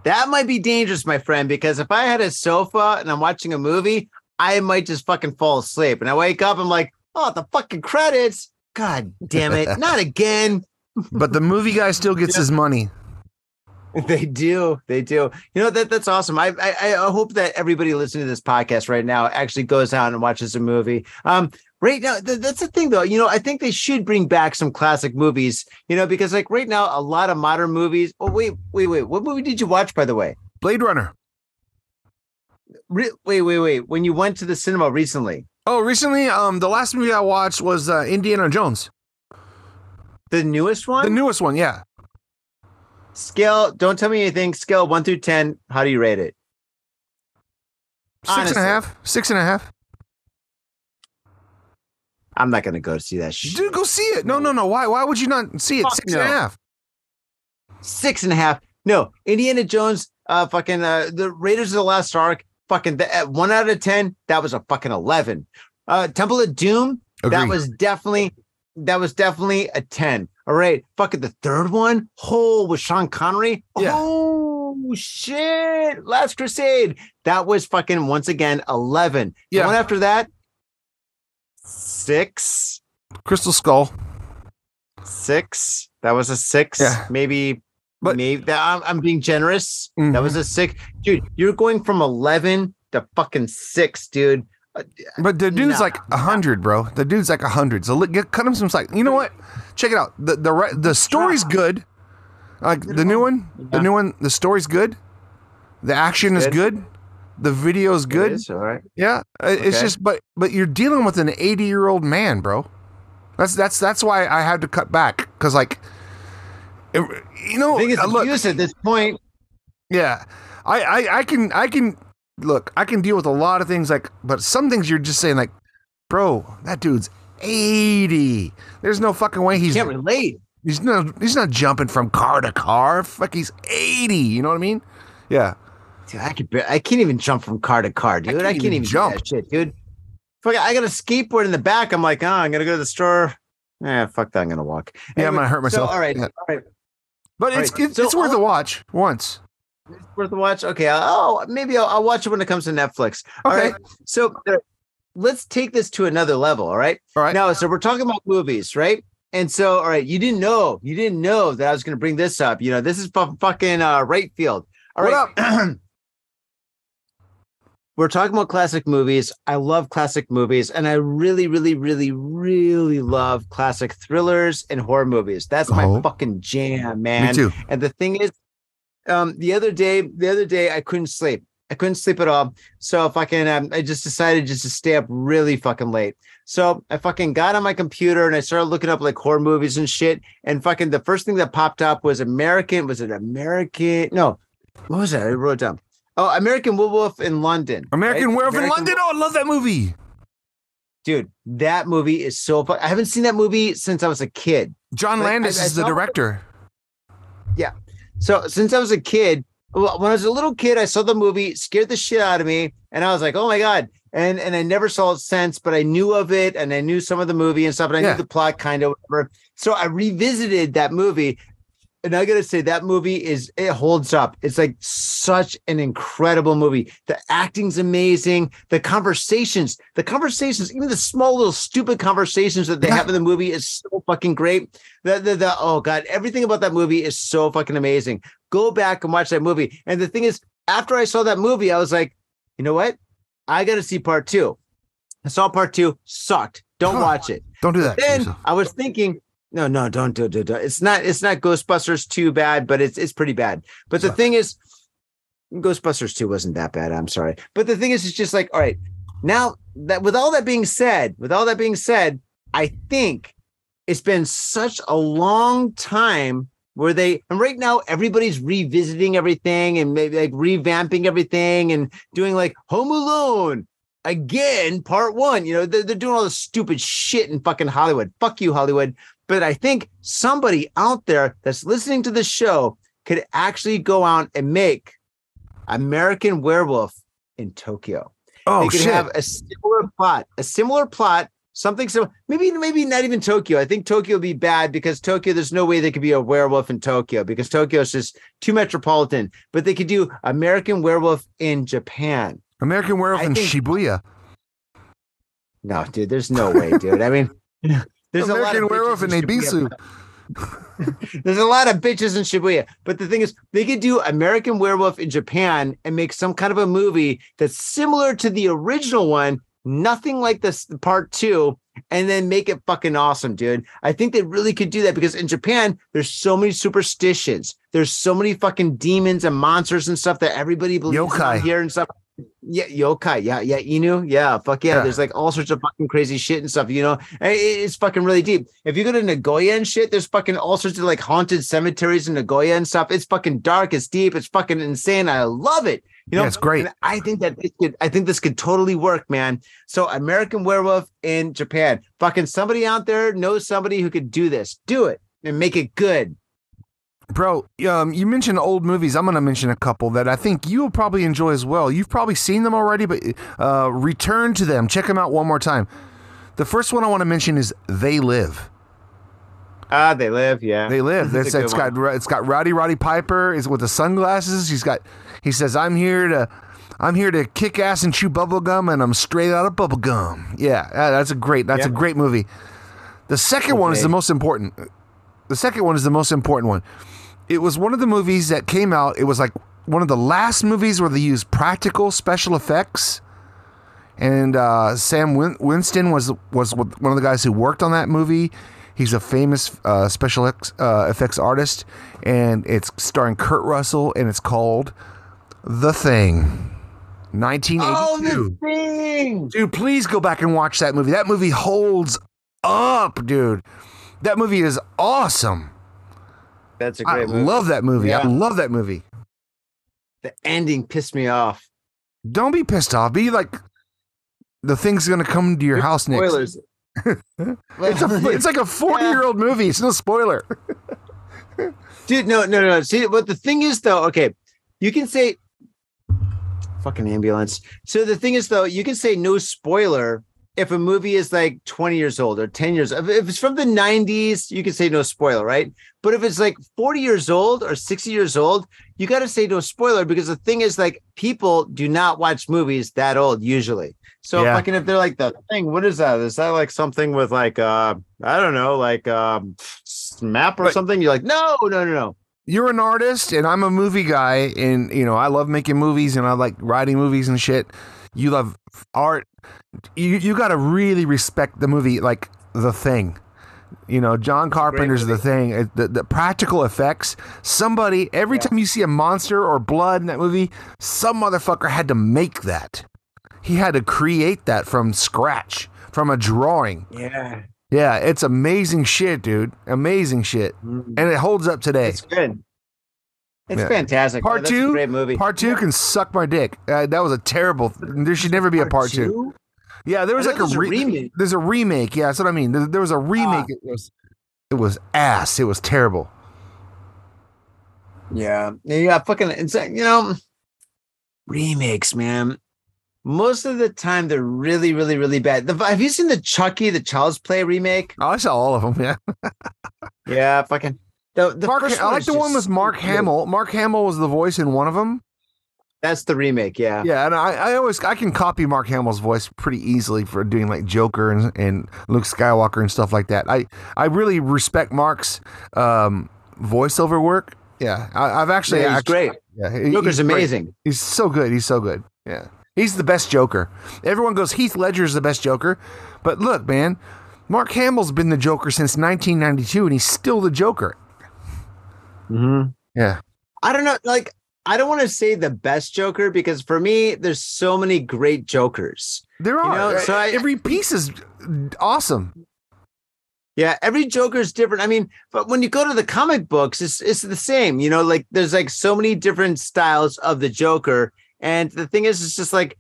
That might be dangerous, my friend, because if I had a sofa and I'm watching a movie, I might just fucking fall asleep. And I wake up, I'm like, oh, the fucking credits. God damn it. Not again. But the movie guy still gets his money. They do. They do. You know that that's awesome. I, I I hope that everybody listening to this podcast right now actually goes out and watches a movie. Um, right now th- that's the thing though. You know, I think they should bring back some classic movies. You know, because like right now, a lot of modern movies. Oh wait, wait, wait. What movie did you watch, by the way? Blade Runner. Re- wait, wait, wait. When you went to the cinema recently, Oh, recently, um, the last movie I watched was uh, Indiana Jones, the newest one, the newest one. Yeah, scale. Don't tell me anything. Scale one through ten. How do you rate it? six and Honestly. a half, six and a half. I'm not gonna go see that shit. Dude, go see it. No, no, no. Why? Why would you not see it? Fuck Six and a no. half. Six and a half. No, Indiana Jones. Uh, fucking uh, the Raiders of the Lost Ark. Fucking the, at one out of ten. That was a fucking eleven. Uh, Temple of Doom. That was definitely. That was definitely a ten. All right. Fucking the third one. Oh, with Sean Connery. Yeah. Oh shit! Last Crusade. That was fucking once again eleven. The Yeah. one after that. Six. Crystal Skull. six. That was a six. Yeah. Maybe, But- maybe that, I'm, I'm being generous. That Mhm. was a six, dude. You're going from eleven to fucking six, dude. But the dude's Nah. like a hundred, bro. The dude's like a hundred. So get, cut him some slack. You know what? Check it out. The the the story's good. Like the new one, the new one. The story's good. The action is Good. good. The video is good. is, all right. Yeah, it's Okay. just but but you're dealing with an 80 year old man, bro. That's that's that's why I had to cut back because like, it- you know, I think it's uh, look, abuse at this point. yeah, I, I I can I can look I can deal with a lot of things like, but some things you're just saying like, bro, that dude's 80. There's no fucking way he's Can't relate. he's not he's not jumping from car to car. Fuck, he's 80. You know what I mean? Yeah. Dude, I could. I can't even jump from car to car, dude. I can't can't, even even jump. that shit, dude. Fuck, I got a skateboard in the back. I'm like, oh, I'm gonna go to the store. Yeah, fuck that. I'm gonna walk. Yeah, I'm gonna hurt myself. So, all right, Yeah. all right. But All it's right, it's, so it's worth a watch once. It's worth a watch. Okay. Oh, maybe I'll, I'll watch it when it comes to Netflix. All Okay. right. So let's take this to another level. All right. All right. Now, so we're talking about movies, right? And so, all right, you didn't know, you didn't know that I was going to bring this up. You know, this is fu- fucking uh, right field. All What right. we're talking about classic movies. I love classic movies, and I really, really, really, really love classic thrillers and horror movies. That's my Oh. fucking jam, man. Me too. And the thing is, um, the other day, the other day, I couldn't sleep. I couldn't sleep at all. So fucking, um, I just decided just to stay up really fucking late. So I fucking got on my computer and I started looking up like horror movies and shit. And fucking, the first thing that popped up was American. Was it American? No, what was that? I wrote it down. Oh, American Werewolf in London. American right? Werewolf in American London. Oh, I love that movie. Dude, that movie is so fun. I haven't seen that movie since I was a kid. John Like, Landis I- I is the saw- Yeah. So since I was a kid, when I was a little kid, I saw the movie, scared the shit out of me, and I was like, "Oh my god!" And and I never saw it since, but I knew of it, and I knew some of the movie and stuff, and I Yeah. knew the plot kind of whatever. So I revisited that movie, and I gotta say that movie is it holds up. It's like such an incredible movie. The acting's amazing. The conversations, the conversations, even the small little stupid conversations that they have in the movie is so fucking great. The, the the oh god, everything about that movie is so fucking amazing. Go back and watch that movie. And the thing is, after I saw that movie, I was like, you know what? I got to see part two. I saw part two, sucked. Don't watch it. Don't do that. Then. I was thinking, no, no, don't do it. It's not. It's not Ghostbusters too bad, but it's it's pretty bad. But the thing is, Ghostbusters two wasn't that bad. I'm sorry. But the thing is, it's just like, all right, now that with all that being said, with all that being said, I think it's been such a long time where they and right now everybody's revisiting everything and maybe like revamping everything and doing like Home Alone again, part one. You know, they're, they're doing all this stupid shit in fucking Hollywood. Fuck you, Hollywood. But I think somebody out there that's listening to the show could actually go out and make American Werewolf in Tokyo Oh they could shit. have a similar plot, a similar plot, something so maybe maybe not even Tokyo. I think Tokyo would be bad because Tokyo, there's no way they could be a werewolf in Tokyo because Tokyo is just too metropolitan. But they could do American Werewolf in Japan. American Werewolf I in think- Shibuya. No, dude, there's no way, dude. I mean, there's a lot American of Werewolf in Ebisu. There's a lot of bitches in Shibuya, but the thing is, they could do American Werewolf in Japan and make some kind of a movie that's similar to the original one, nothing like this part two, and then make it fucking awesome, dude. I think they really could do that because in Japan, there's so many superstitions. There's so many fucking demons and monsters and stuff that everybody believes Yokai. here and stuff. Yeah, yokai. Yeah, yeah, Inu. Yeah, fuck yeah. Yeah. There's like all sorts of fucking crazy shit and stuff. You know, it's fucking really deep. If you go to Nagoya and shit, there's fucking all sorts of like haunted cemeteries in Nagoya and stuff. It's fucking dark. It's deep. It's fucking insane. I love it. You know, Yeah, it's great. And I think that this could. I think this could totally work, man. So American Werewolf in Japan. Fucking somebody out there knows somebody who could do this. Do it and make it good. Bro, um, you mentioned old movies. I'm going to mention a couple that I think you'll probably enjoy as well. You've probably seen them already, but uh, return to them. Check them out one more time. The first one I want to mention is They Live. Ah, they live. Yeah, They Live. This It's, is a it's got it's got Rowdy Roddy Piper is with the sunglasses. He's got he says I'm here to I'm here to kick ass and chew bubble gum and I'm straight out of bubble gum. Yeah, uh, that's a great that's a great movie. The second one is the most important. The second one is the most important one. It was one of the movies that came out. It was like one of the last movies where they used practical special effects. And uh, Stan Win- Winston was was one of the guys who worked on that movie. He's a famous uh, special ex- uh, effects artist, and it's starring Kurt Russell, and it's called The Thing, 1982. Oh, the thing. Dude, please go back and watch that movie. That movie holds up, dude. That movie is awesome. That's a great movie. love that movie. I love that movie. the ending pissed me off. Don't be pissed off. Be like, the thing's gonna come to your house next. Spoilers. It's, a, it's like a 40 year old movie. It's no spoiler. dude. No, no, no. See, but the thing is, though, okay, you can say fucking ambulance. So the thing is, though, you can say no spoiler if a movie is like 20 years old or 10 years. If, it's from the 90s, you can say no spoiler, right? But if it's like 40 years old or 60 years old, you got to say no spoiler because the thing is, like, people do not watch movies that old usually. So Yeah. fucking if they're like the thing, what is that? Is that like something with like uh I don't know, like um map or But- something? You're like, no, no, no, no. You're an artist, and I'm a movie guy, and you know I love making movies, and I like writing movies and shit. You love art. You you got to really respect the movie, like The Thing. You know, John Carpenter's The Thing. It- The, the practical effects. Somebody every time you see a monster or blood in that movie, some motherfucker had to make that. He had to create that from scratch, from a drawing. Yeah. Yeah, it's amazing shit, dude. Amazing shit, mm-hmm. and it holds up today. It's good. It's Yeah. fantastic. Part man. That's a two, great movie. Part two can suck my dick. Uh, that was a terrible. There should never be a part two. Yeah, there was like a, there was a remake. There's a remake. Yeah, that's what I mean. There, there was a remake. Ah. it was, it was ass. It was terrible. Yeah. Yeah, fucking it's like, you know, remakes, man. Most of the time they're really, really, really bad. The, have you seen the Chucky, the Child's Play remake? Oh, I saw all of them. Yeah, Yeah, fucking the, the Mark. first I like the one with Mark so. Hamill. Mark Hamill was the voice in one of them. That's the remake, yeah. Yeah, and I, I always I can copy Mark Hamill's voice pretty easily for doing like Joker and, and Luke Skywalker and stuff like that. I I really respect Mark's um, voiceover work. Yeah, I, I've actually Yeah, he's actually- great. Yeah, he- Joker's he's great. amazing. He's so good. He's so good. Yeah. He's the best Joker. Everyone goes, Heath Ledger's the best Joker. But look, man, Mark Hamill's been the Joker since 1992, and he's still the Joker. Mm-hmm. Yeah. I don't know, like I don't want to say the best Joker because for me, there's so many great Jokers. There are. know, so I- Every piece is awesome. Yeah, every Joker is different. I mean, but when you go to the comic books, it's it's the same. You know, like there's like so many different styles of the Joker, and the thing is, it's just like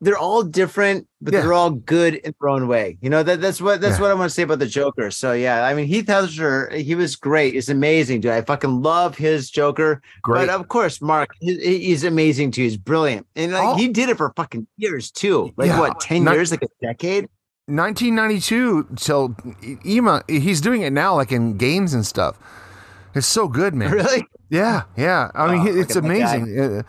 they're all different, but Yeah. they're all good in their own way. You know, that that's what that's Yeah. what I want to say about the Joker. So yeah, I mean, Heath Ledger, he was great. It's amazing, dude. I fucking love his Joker. Great. But of course, Mark, he, he's amazing too. He's brilliant, and like Oh. he did it for fucking years too. Like Yeah. what, ten Not- years, like a decade? 1992 till Ema. He's doing it now, like in games and stuff. It's so good, man. Really? Yeah, yeah. I mean, Oh, it's amazing. Uh,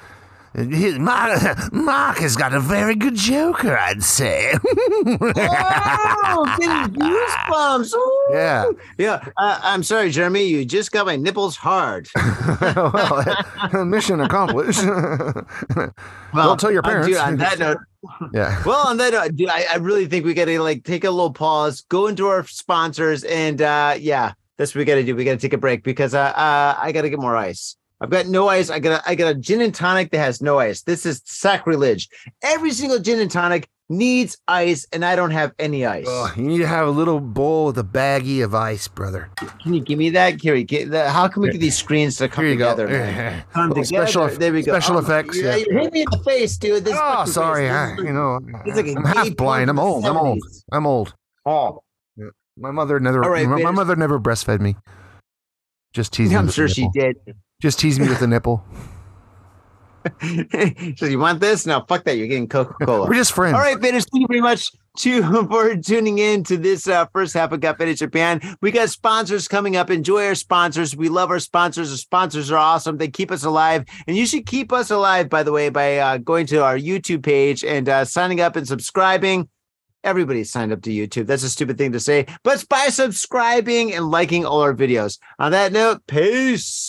Uh, his- Mark, Mark has got a very good Joker, I'd say. Oh, getting goosebumps. Ooh. yeah. Yeah. Uh, I'm sorry, Jeremy. You just got my nipples hard. well, mission accomplished. Well, Don't tell your uh, dude, parents. on that note, yeah. well, on that note, dude, I, I really think we got to like take a little pause, go into our sponsors, and uh yeah, that's what we got to do. We got to take a break because uh, uh I got to get more ice. I've got no ice. I got a, I got a gin and tonic that has no ice. This is sacrilege. Every single gin and tonic needs ice, and I don't have any ice. Oh, you need to have a little bowl with a baggie of ice, brother. Can you give me that, Kiri? How can we get these screens to come Here you go. together? Come oh, together. special, there we go. special Oh, effects. Yeah, Yeah. you hit me in the face, dude. This Oh, sorry. I, you know, It's like I'm half blind. I'm old. I'm old. I'm old. Oh, My mother never. Right, my, my mother never breastfed me. Just teased me. I'm sure she did. Just tease me with the nipple. so you want this? No, fuck that. You're getting Coca Cola. We're just friends. All right, finish. thank you very much to, for tuning in to this uh, first half of Got Faded Japan. We got sponsors coming up. Enjoy our sponsors. We love our sponsors. Our sponsors are awesome. They keep us alive. And you should keep us alive, by the way, by uh, going to our YouTube page and uh, signing up and subscribing. Everybody's signed up to YouTube. That's a stupid thing to say, but it's by subscribing and liking all our videos. On that note, peace.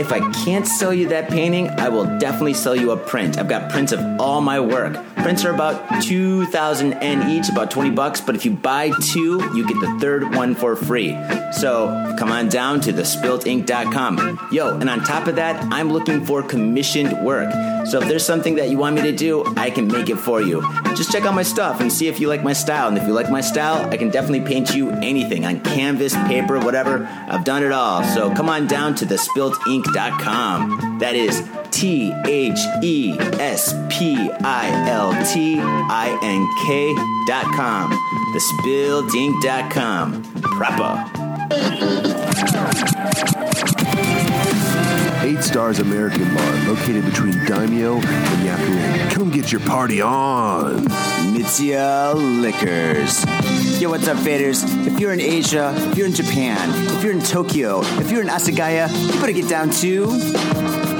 if I can't sell you that painting, I will definitely sell you a print. I've got prints of all my work. Prints are about 2000 N each, about 20 bucks, but if you buy two, you get the third one for free. So come on down to thespiltink.com. Yo, and on top of that, I'm looking for commissioned work. So if there's something that you want me to do, I can make it for you. Just check out my stuff and see if you like my style. And if you like my style, I can definitely paint you anything on canvas, paper, whatever. I've done it all. So come on down to thespiltink.com. That is T H E S P I L T I N K dot com. Proper. Eight Stars American Bar, located between Daimyo and Yakuin. Come get your party on. Mitsuya Liquors. Yo, what's up, faders? If you're in Asia, if you're in Japan, if you're in Tokyo, if you're in Asagaya, you better get down to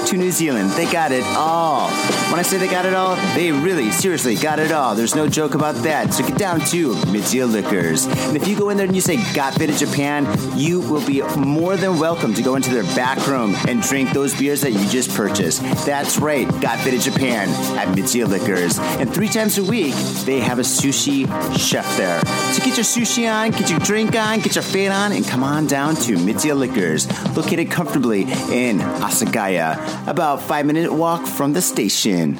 to New Zealand. They got it all. When I say they got it all, they really, seriously got it all. There's no joke about that. So get down to Mitsuya Liquors. And if you go in there and you say Got Faded Japan, you will be more than welcome to go into their back room and drink those beers that you just purchased. That's right, Got Faded Japan at Mitsuya Liquors. And three times a week, they have a sushi chef there. So get your sushi on, get your drink on, get your fade on, and come on down to Mitsuya Liquors, located comfortably in Asagaya, about five minute walk from the station.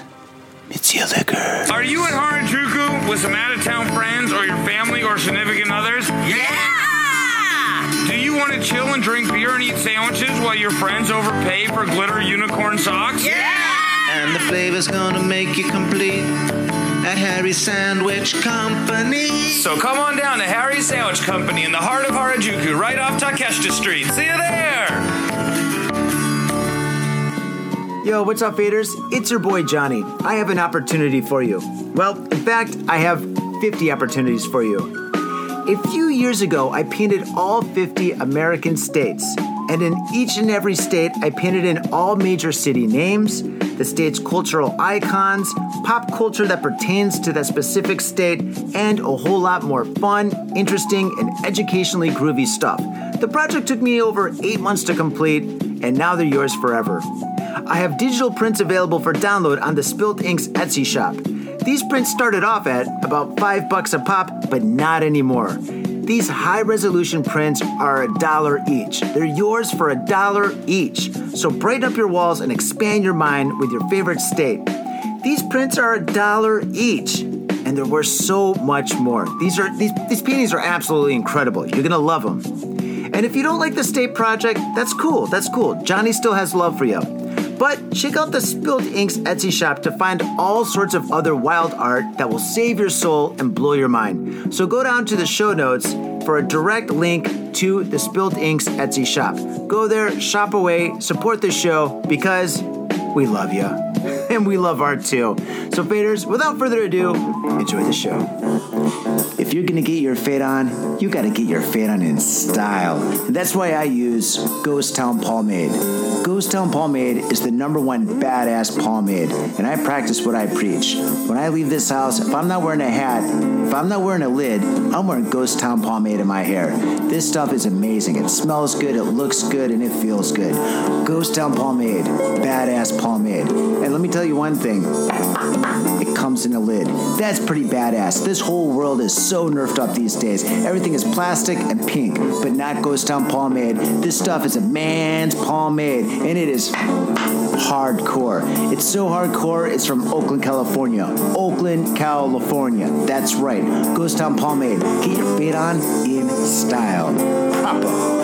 Mitsuya Liquors. Are you in Harajuku with some out of town friends or your family or significant others? Yeah! Do you want to chill and drink beer and eat sandwiches while your friends overpay for glitter unicorn socks? Yeah! And the flavor's gonna make you complete at Harry's Sandwich Company. So come on down to Harry's Sandwich Company in the heart of Harajuku, right off Takeshita Street. See you there! Yo, what's up, faders? It's your boy Johnny. I have an opportunity for you. Well, in fact, I have 50 opportunities for you. A few years ago, I painted all 50 American states. And in each and every state, I painted in all major city names, the state's cultural icons, pop culture that pertains to that specific state, and a whole lot more fun, interesting, and educationally groovy stuff. The project took me over eight months to complete, and now they're yours forever. I have digital prints available for download on the Spilt Inks Etsy shop. These prints started off at about five bucks a pop, but not anymore. These high resolution prints are a dollar each. They're yours for a dollar each. So brighten up your walls and expand your mind with your favorite state. These prints are a dollar each, and they're worth so much more. These are these these paintings are absolutely incredible. You're gonna love them. And if you don't like the state project, that's cool. That's cool. Johnny still has love for you. But check out the Spilt Inks Etsy shop to find all sorts of other wild art that will save your soul and blow your mind. So go down to the show notes for a direct link to the Spilt Inks Etsy shop. Go there, shop away, support the show because we love you. And we love art too. So, faders, without further ado, enjoy the show. If you're gonna get your fade on, you gotta get your fade on in style. And that's why I use Ghost Town Pomade. Ghost Town Pomade is the number one badass pomade, and I practice what I preach. When I leave this house, if I'm not wearing a hat, if I'm not wearing a lid, I'm wearing Ghost Town Pomade in my hair. This stuff is amazing. It smells good, it looks good, and it feels good. Ghost Town Pomade, badass pomade. And let me tell you one thing it comes in a lid. That's pretty badass. This whole world is so nerfed up these days. Everything is plastic and pink, but not Ghost Town Pomade. This stuff is a man's pomade, and it is hardcore. It's so hardcore, it's from Oakland, California. Oakland, California. That's right. Ghost Town Pomade. Get your fade on in style. Proper.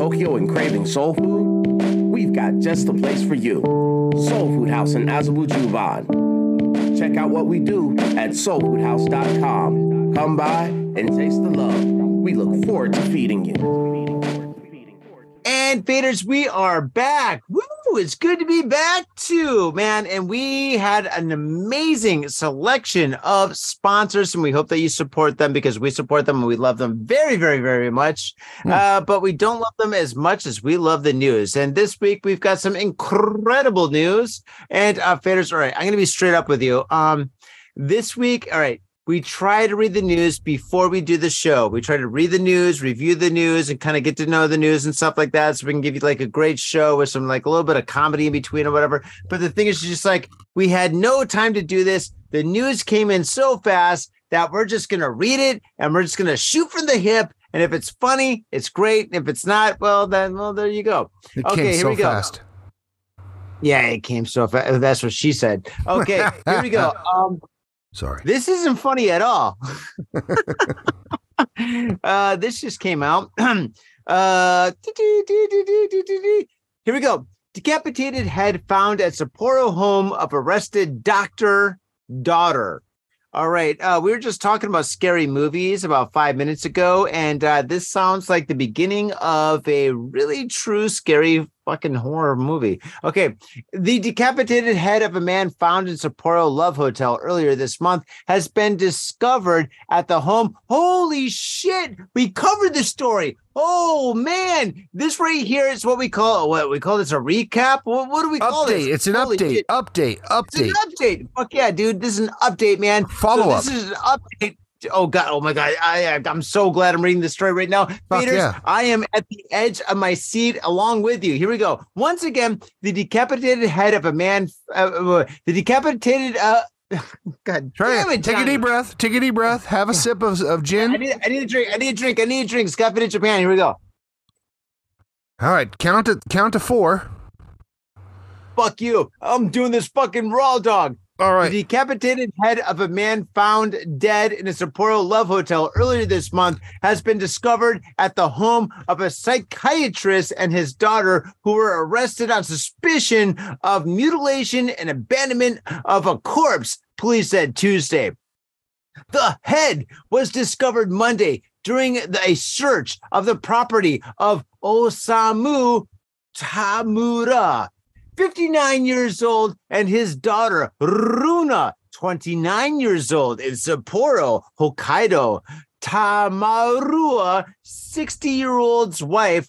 Tokyo and craving soul food, we've got just the place for you. Soul Food House in Azabu Juban. Check out what we do at soulfoodhouse.com. Come by and taste the love. We look forward to feeding you. And faders, we are back. Woo! It's good to be back too, man. And we had an amazing selection of sponsors, and we hope that you support them because we support them and we love them very, very, very much. Uh, but we don't love them as much as we love the news. And this week we've got some incredible news. And uh, faders, all right, I'm going to be straight up with you. Um, this week, all right, we try to read the news before we do the show. We try to read the news, review the news, and kind of get to know the news and stuff like that. So we can give you like a great show with some like a little bit of comedy in between or whatever. But the thing is just like we had no time to do this. The news came in so fast that we're just gonna read it and we're just gonna shoot from the hip. And if it's funny, it's great. And If it's not, well, then well, there you go. It okay, came here so we go. fast. Yeah, it came so fast. That's what she said. Okay, here we go. Um, Sorry. this isn't funny at all. uh, this just came out. uh, here we go. Decapitated head found at Sapporo home of arrested doctor daughter. All right. Uh, we were just talking about scary movies about five minutes ago, and uh, this sounds like the beginning of a really true scary fucking horror movie. Okay. The decapitated head of a man found in Sapporo Love Hotel earlier this month has been discovered at the home. Holy shit. We covered the story. Oh man, this right here is what we call what we call this a recap. What, what do we call this? It's an Holy update. shit. Update. It's Update. an update. Fuck yeah, dude. This is an update, man. Follow so up. This is an update. Oh god. Oh my god. I I- I'm so glad I'm reading this story right now. Fuck Peters, yeah. I am at the edge of my seat along with you. Here we go. Once again, the decapitated head of a man. Uh, uh, the decapitated. Uh, god. Try damn it. Take a deep breath. Take a deep breath. Have a sip of, of I gin. need. I need a drink. I need a drink. I need a drink. Scuff it in Japan. Here we go. All right. Count to count to four. Fuck you. I'm doing this fucking raw dog. All The decapitated head of a man found dead in a Sapporo Love Hotel earlier this month has been discovered at the home of a psychiatrist and his daughter, who were arrested on suspicion of mutilation and abandonment of a corpse, police said Tuesday. The head was discovered Monday during the- a search of the property of Osamu Tamura, 59 years old, and his daughter, Runa, 29 years old, in Sapporo, Hokkaido. Tamura, 60 year old's wife,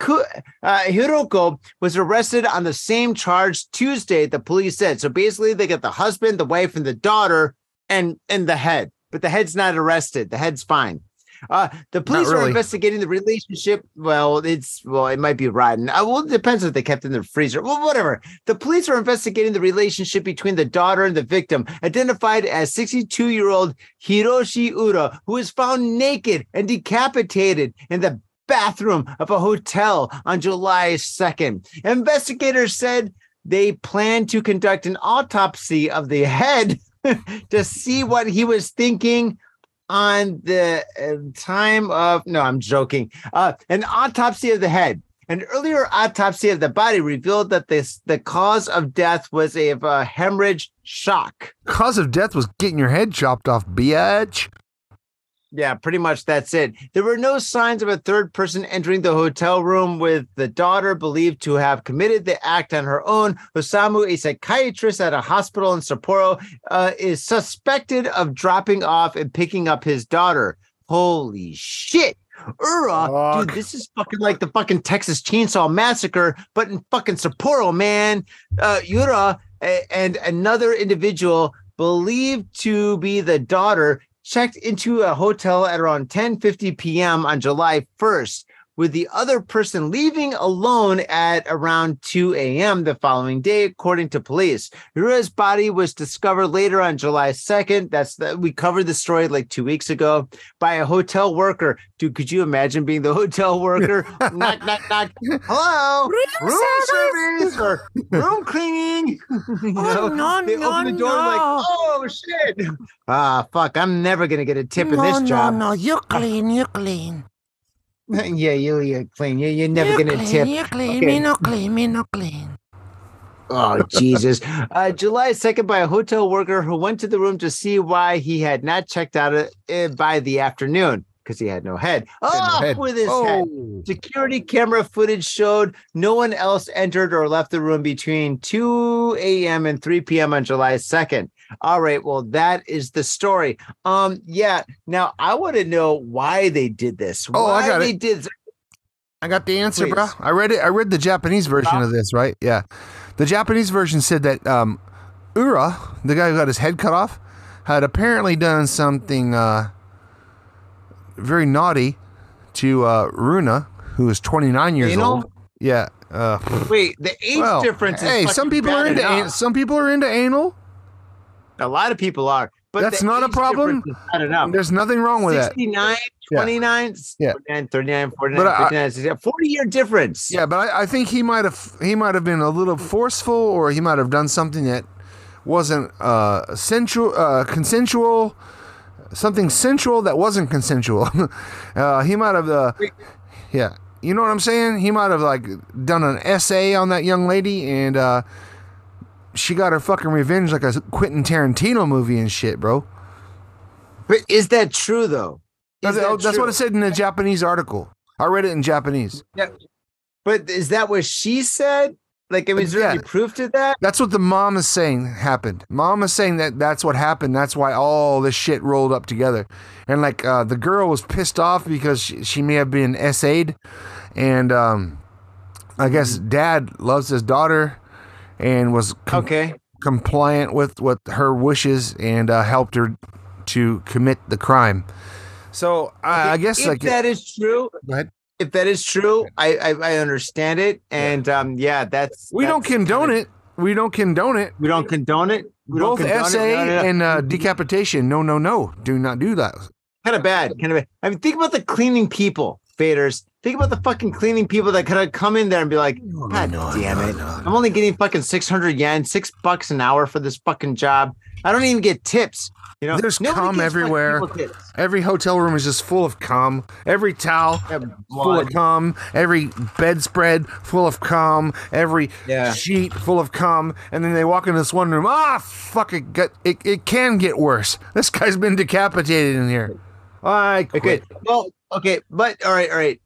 could, uh, Hiroko was arrested on the same charge Tuesday, the police said. So basically, they got the husband, the wife, and the daughter, and, and the head, but the head's not arrested. The head's fine. Uh, the police are investigating the relationship. Well, it's well, it might be rotten. Uh, well, it depends if they kept in the freezer. Well, whatever. The police are investigating the relationship between the daughter and the victim, identified as 62 year old Hiroshi Ura, who was found naked and decapitated in the bathroom of a hotel on July 2nd. Investigators said they plan to conduct an autopsy of the head to see what he was thinking on the uh, time of no i'm joking. Uh an autopsy of the head. An earlier autopsy of the body revealed that this the cause of death was a, uh hemorrhage shock. Cause of death was getting your head chopped off, bitch. Yeah, pretty much that's it. There were no signs of a third person entering the hotel room with the daughter believed to have committed the act on her own. Osamu, a psychiatrist at a hospital in Sapporo, uh, is suspected of dropping off and picking up his daughter. Holy shit. Ura, dude, this is fucking like the fucking Texas Chainsaw Massacre, but in fucking Sapporo, man. Uh, Ura a- and another individual believed to be the daughter checked into a hotel at around 10:50 p.m. on July 1st with the other person leaving alone at around 2 a.m. the following day according to police. Ura's body was discovered later on July 2nd. That's the, we covered the story like 2 weeks ago by a hotel worker. Dude, could you imagine being the hotel worker? knock knock knock. Hello. Room service or room cleaning. you know, no, they no, open the door like, oh shit. Ah, fuck. I'm never gonna get a tip in this no, job. no, you clean, you clean. yeah, you you clean. You you're never you gonna clean, tip. You clean, Okay. me no clean, me no clean. Oh Jesus! Uh, July second, by a hotel worker who went to the room to see why he had not checked out uh, by the afternoon because he had no head. Off head. with his head. Oh. Security camera footage showed no one else entered or left the room between 2 a.m. and 3 p.m. on July 2nd. All right, well, that is the story. Um, yeah. Now I want to know why they did this. Oh, I got they it. did. I got the answer, Please. bro. I read it. I read the Japanese version of this, right? Yeah. The Japanese version said that um, Ura, the guy who got his head cut off, had apparently done something uh, very naughty to uh, Runa, who is 29 years old. Yeah. Uh, Wait, the age well, difference. Hey, some people are into an- some people are into anal. A lot of people are. But That's not a problem. is bad enough. There's nothing wrong with that. 69, Yeah. 29, Yeah. 49, 39, 49, But I- 59, 60, 40 year difference. Yeah, but I, I think he might have he might have been a little forceful, or he might have done something that wasn't uh, sensual, uh, consensual, something sensual that wasn't consensual. uh, he might have, uh, yeah, you know what I'm saying? He might have like done an essay on that young lady, and uh, she got her fucking revenge like a Quentin Tarantino movie and shit, bro. But is that true though? Is That's, that that's what true? it said in the Japanese article. I read it in Japanese. Yeah. But is that what she said? Like, I mean, is there any proof to that? That's what the mom is saying happened. Mom is saying that that's what happened. That's why all this shit rolled up together. And like uh, the girl was pissed off because she, she may have been SA'd. And um, I guess dad loves his daughter and was com- Okay. compliant with, with her wishes and uh, helped her to commit the crime. So I I guess if like that is true, Go ahead. if that is true, I I, I understand it, and um, yeah, that's we don't condone kinda- it. We don't condone it. We don't condone it. We don't Both SA it. No, no, no. and uh, decapitation. No, no, no. Do not do that. kind of bad. Kind of bad. I mean, think about the cleaning people, faders. Think about the fucking cleaning people that could have come in there and be like, God damn it. I'm only getting fucking 600 yen, six bucks an hour for this fucking job. I don't even get tips. You know, There's cum everywhere. Every hotel room is just full of cum. Every towel Yeah, full of cum. Every bedspread full of cum. Every Yeah. sheet full of cum. And then they walk in this one room. Ah, fuck it. Get, it, it can get worse. This guy's been decapitated in here. I quit. Okay. Well, okay, but all right, all right.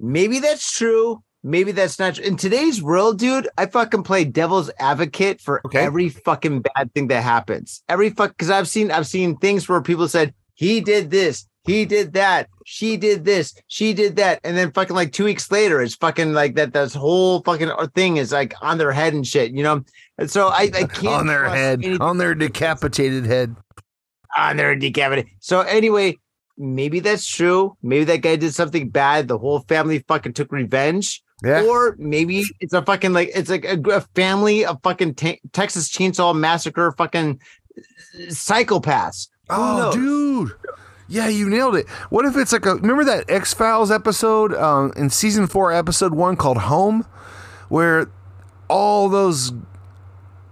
Maybe that's true. Maybe that's not true. In today's world, dude, I fucking play devil's advocate for Okay. every fucking bad thing that happens. Every fuck because I've seen I've seen things where people said he did this, he did that, she did this, she did that, and then fucking like two weeks later, it's fucking like that. This whole fucking thing is like on their head and shit, you know. And so I, I can't on their head, anything on their decapitated head. on their decapitated. So anyway, maybe that's true. Maybe that guy did something bad. The whole family fucking took revenge. Yeah. Or maybe it's a fucking like it's like a, a family of fucking te- Texas Chainsaw Massacre fucking psychopaths. Who Oh, knows? dude. Yeah, you nailed it. What if it's like a remember that X Files episode um, in season four, episode one called Home, where all those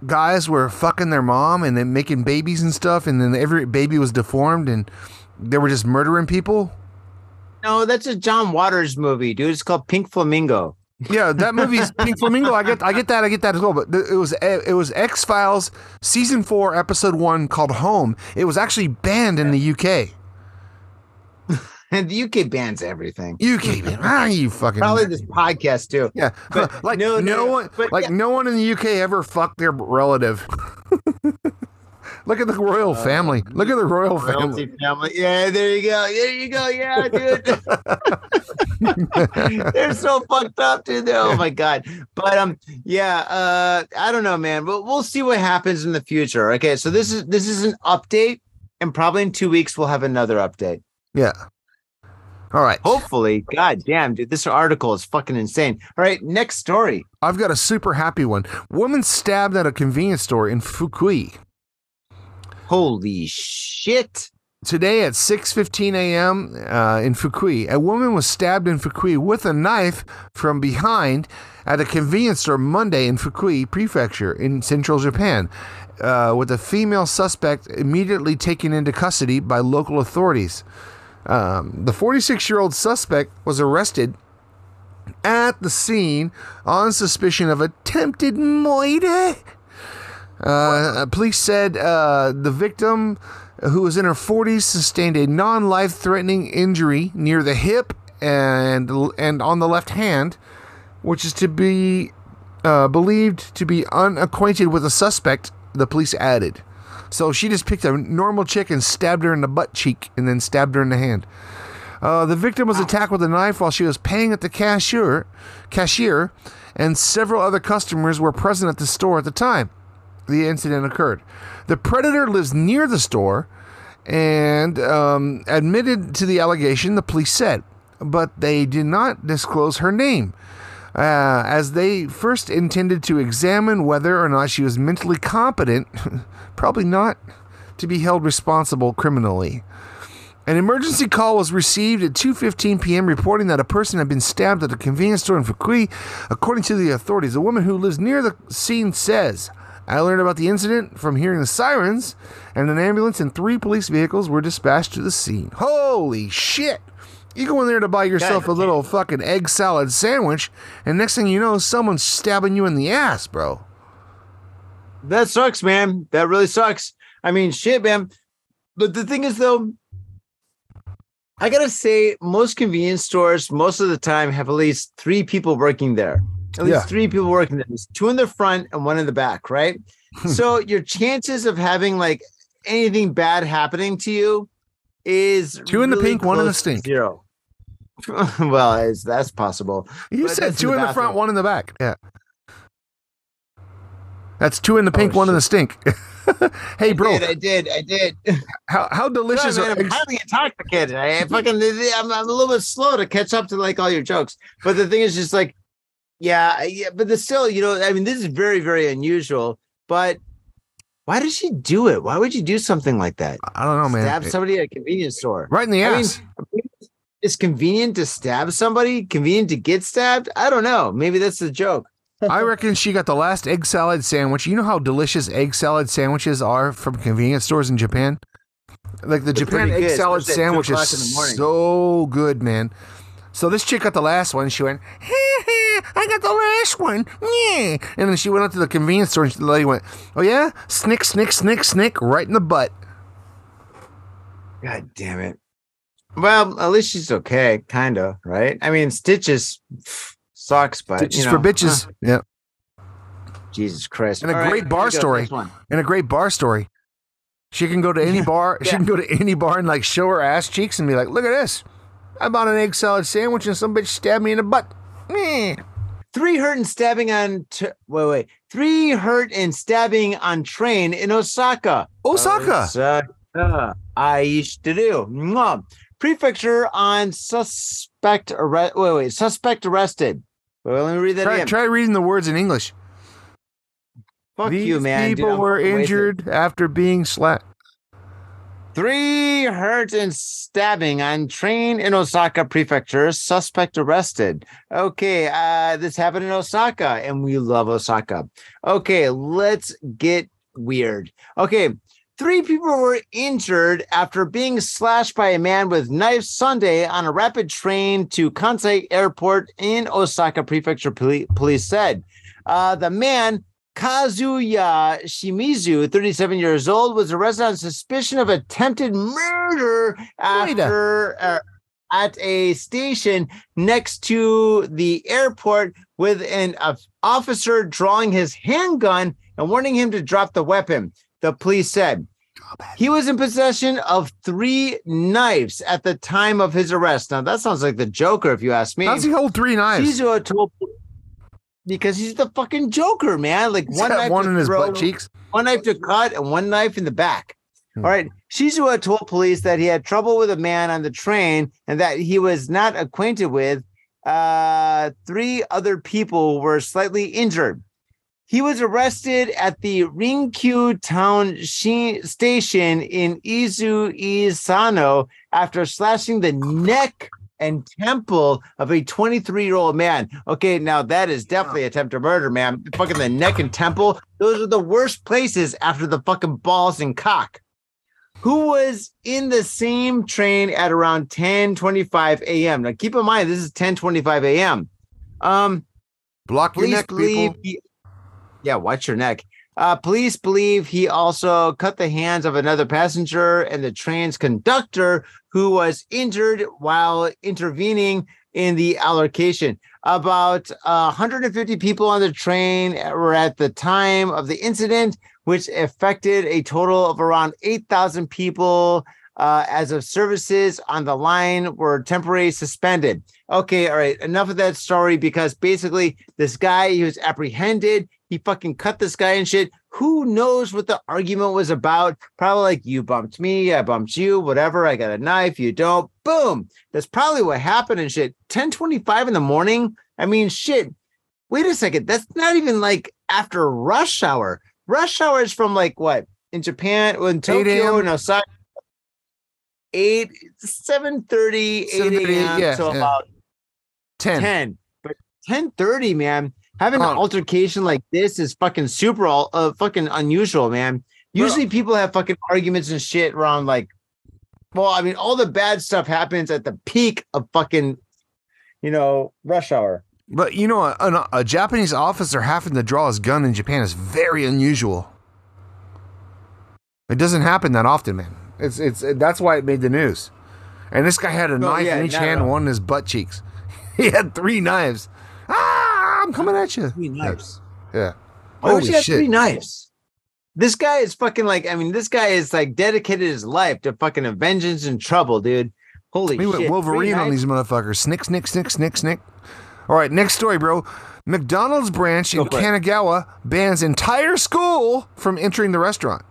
guys were fucking their mom and then making babies and stuff, and then every baby was deformed and they were just murdering people. No, that's a John Waters movie, dude. It's called Pink Flamingo. Yeah, that movie's Pink Flamingo. I get, I get that, I get that as well. But it was, it was X Files season four, episode one called Home. It was actually banned in the UK. And the UK bans everything. UK, man, ah, you fucking Probably this podcast too. Yeah, But like no, no, no, one, but like yeah. no one in the UK ever fucked their relative. Look at the royal family. Look at the royal family. Family. Yeah, there you go. There you go. Yeah, dude. They're so fucked up, dude. Oh my god. But um, yeah. Uh, I don't know, man. But we'll see what happens in the future. Okay, so this is this is an update, and probably in two weeks we'll have another update. Yeah. All right. Hopefully. God damn, dude. This article is fucking insane. All right, next story. I've got a super happy one. Woman stabbed at a convenience store in Fukui. Holy shit. Today at 6:15 a.m. Uh, in Fukui, a woman was stabbed in Fukui with a knife from behind at a convenience store Monday in Fukui Prefecture in central Japan, uh, with a female suspect immediately taken into custody by local authorities. Um, the 46-year-old suspect was arrested at the scene on suspicion of attempted murder. Uh, police said uh, the victim, who was in her 40s, sustained a non-life threatening injury near the hip and and on the left hand, which is to be uh, believed to be unacquainted with the suspect. The police added. So she just picked a normal chick and stabbed her in the butt cheek, and then stabbed her in the hand. Uh, the victim was attacked with a knife while she was paying at the cashier, cashier, and several other customers were present at the store at the time the incident occurred. The predator lives near the store and um, admitted to the allegation, the police said, but they did not disclose her name. Uh, as they first intended to examine whether or not she was mentally competent, probably not, to be held responsible criminally. An emergency call was received at 2:15 p.m. reporting that a person had been stabbed at a convenience store in Fukui. According to the authorities, a woman who lives near the scene says, "I learned about the incident from hearing the sirens, and an ambulance and three police vehicles were dispatched to the scene." Holy shit! You go in there to buy yourself a little fucking egg salad sandwich, and next thing you know, someone's stabbing you in the ass, bro. That sucks, man. That really sucks. I mean, shit, man. But the thing is, though, I gotta say, most convenience stores, most of the time, have at least three people working there. At least Yeah. three people working there. There's two in the front and one in the back, right? Hmm. so your chances of having like anything bad happening to you is Two in the pink, one in the stink. Zero. well, that's possible. You But said two in the, front, one in the back. Yeah. That's two in the oh, pink, Oh, one in the stink. hey, bro, I did, I did, I did. how how delicious man, I'm highly intoxicated. I fucking, I'm, I'm a little bit slow to catch up to like all your jokes. But the thing is, just like, yeah, yeah. But the still, you know, I mean, this is very, very unusual. But why did she do it? Why would you do something like that? I don't know, man. Stab somebody at a convenience store. Right in the I mean, ass. it's convenient to stab somebody. Convenient to get stabbed. I don't know. Maybe that's the joke. I reckon she got the last egg salad sandwich. You know how delicious egg salad sandwiches are from convenience stores in Japan? Like the Japan egg good, salad sandwich is in the morning. so good, man. So this chick got the last one. She went, I got the last one. Yeah. And then she went up to the convenience store and the lady went, Oh, yeah? Snick, snick, snick, snick, right in the butt. God damn it. Well, at least she's okay, kind of, right? I mean, stitches pff, sucks, but Stitches you know, for bitches. yeah. Jesus Christ. And a All right, great bar here we go, story. And a great bar story. She can go to any bar. She yeah. can go to any bar and like show her ass cheeks and be like, "Look at this! I bought an egg salad sandwich and some bitch stabbed me in the butt." Meh. Three hurt and stabbing on. T- wait, wait. Three hurt and stabbing on train in Osaka. Osaka. Osaka. I used to do. Mwah. Prefecture on suspect arrest. Wait, wait, suspect arrested. Wait, let me read that Try, again. try reading the words in English. Fuck These you, man. people were wasted. injured after being slapped. Three hurt and stabbing on train in Osaka Prefecture. Suspect arrested. Okay, uh, this happened in Osaka, and we love Osaka. Okay, let's get weird. Okay, three people were injured after being slashed by a man with knife Sunday on a rapid train to Kansai Airport in Osaka Prefecture. Poli- Police said uh, the man Kazuya Shimizu, 37 years old, was arrested on suspicion of attempted murder after uh, at a station next to the airport with an uh, officer drawing his handgun and warning him to drop the weapon. The police said he was in possession of three knives at the time of his arrest. Now that sounds like the Joker, if you ask me. How's he hold three knives? Shizuo told because he's the fucking Joker, man. Like He's one knife one in his throw, butt cheeks. one knife to cut, and one knife in the back. Hmm. All right. Shizuo told police that he had trouble with a man on the train and that he was not acquainted with. Uh, three other people were slightly injured. He was arrested at the Rinku Town shi- Station in Izumisano after slashing the neck and temple of a 23 year old man. Okay, now that is definitely attempted murder, man. Fucking the neck and temple, those are the worst places after the fucking balls and cock. Who was in the same train at around 10 25 a.m. Now keep in mind, this is 10 25 a.m. Um, Block your neck, people. he- yeah, watch your neck. Uh, police believe he also cut the hands of another passenger and the train's conductor, who was injured while intervening in the allocation. About uh, 150 people on the train were at the time of the incident, which affected a total of around 8,000 people. Uh, as of services on the line were temporarily suspended. Okay, all right, enough of that story because basically this guy he was apprehended. He fucking cut this guy and shit. Who knows what the argument was about? Probably like you bumped me, I bumped you, whatever. I got a knife, you don't. Boom. That's probably what happened and shit. 1025 in the morning. I mean, shit. Wait a second. That's not even like after rush hour. Rush hour is from like what in Japan, in Tokyo, and Osaka. 8 7 30 8 7:30, a.m. yeah, so yeah. about 10. 10 but 10 30 man having an altercation like this is fucking super uh, fucking unusual man usually people have fucking arguments and shit around like well i mean all the bad stuff happens at the peak of fucking you know rush hour But you know, a, a, a Japanese officer having to draw his gun in Japan is very unusual. It doesn't happen that often, man. It's it's that's why it made the news. And this guy had a No, knife yeah, in each hand, and one in his butt cheeks. He had three knives. Ah, I'm coming at you. three knives Yeah. why Holy shit. three knives this guy is fucking like i mean this guy is like dedicated his life to fucking vengeance and trouble dude holy He shit went Wolverine on these motherfuckers. Snick, snick, snick, snick, snick. All right, next story, bro. McDonald's branch in Go it. Kanagawa bans entire school from entering the restaurant.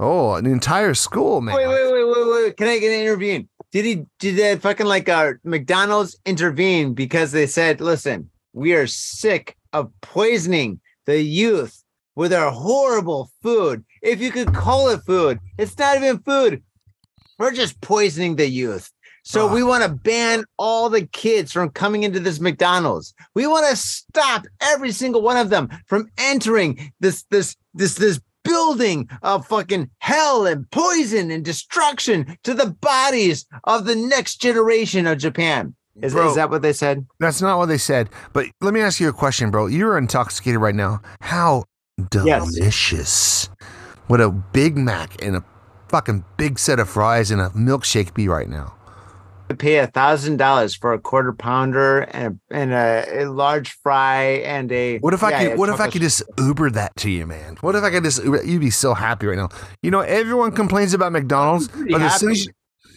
Oh, an entire school, man. Wait, wait, wait, wait, wait. Can I get an intervene? Did he did they fucking like uh McDonald's intervene because they said, listen, we are sick of poisoning the youth with our horrible food. If you could call it food, it's not even food. We're just poisoning the youth. So Ah. we want to ban all the kids from coming into this McDonald's. We want to stop every single one of them from entering this this this this building of fucking hell and poison and destruction to the bodies of the next generation of Japan. Is, Bro. is that what they said? That's not what they said. But let me ask you a question, bro. You're intoxicated right now. How Yes. delicious would a Big Mac and a fucking big set of fries and a milkshake be right now? Pay a thousand dollars for a quarter pounder and a, and a, a large fry and a What if I could? What if I could just Uber that to you, man? What if I could just? Uber, you'd be so happy right now. You know, everyone complains about McDonald's, but as soon as, you,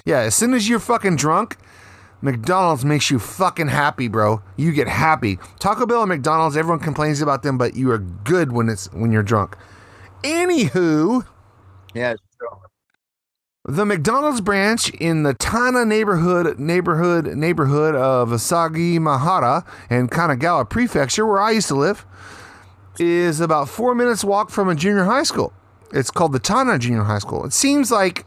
yeah, as soon as you're fucking drunk, McDonald's makes you fucking happy, bro. You get happy. Taco Bell and McDonald's, everyone complains about them, but you are good when it's when you're drunk. Anywho, Yeah, it's true. The McDonald's branch in the Tana neighborhood neighborhood neighborhood of Sagamihara in Kanagawa Prefecture, where I used to live, is about four minutes walk from a junior high school. It's called the Tana Junior High School. It seems like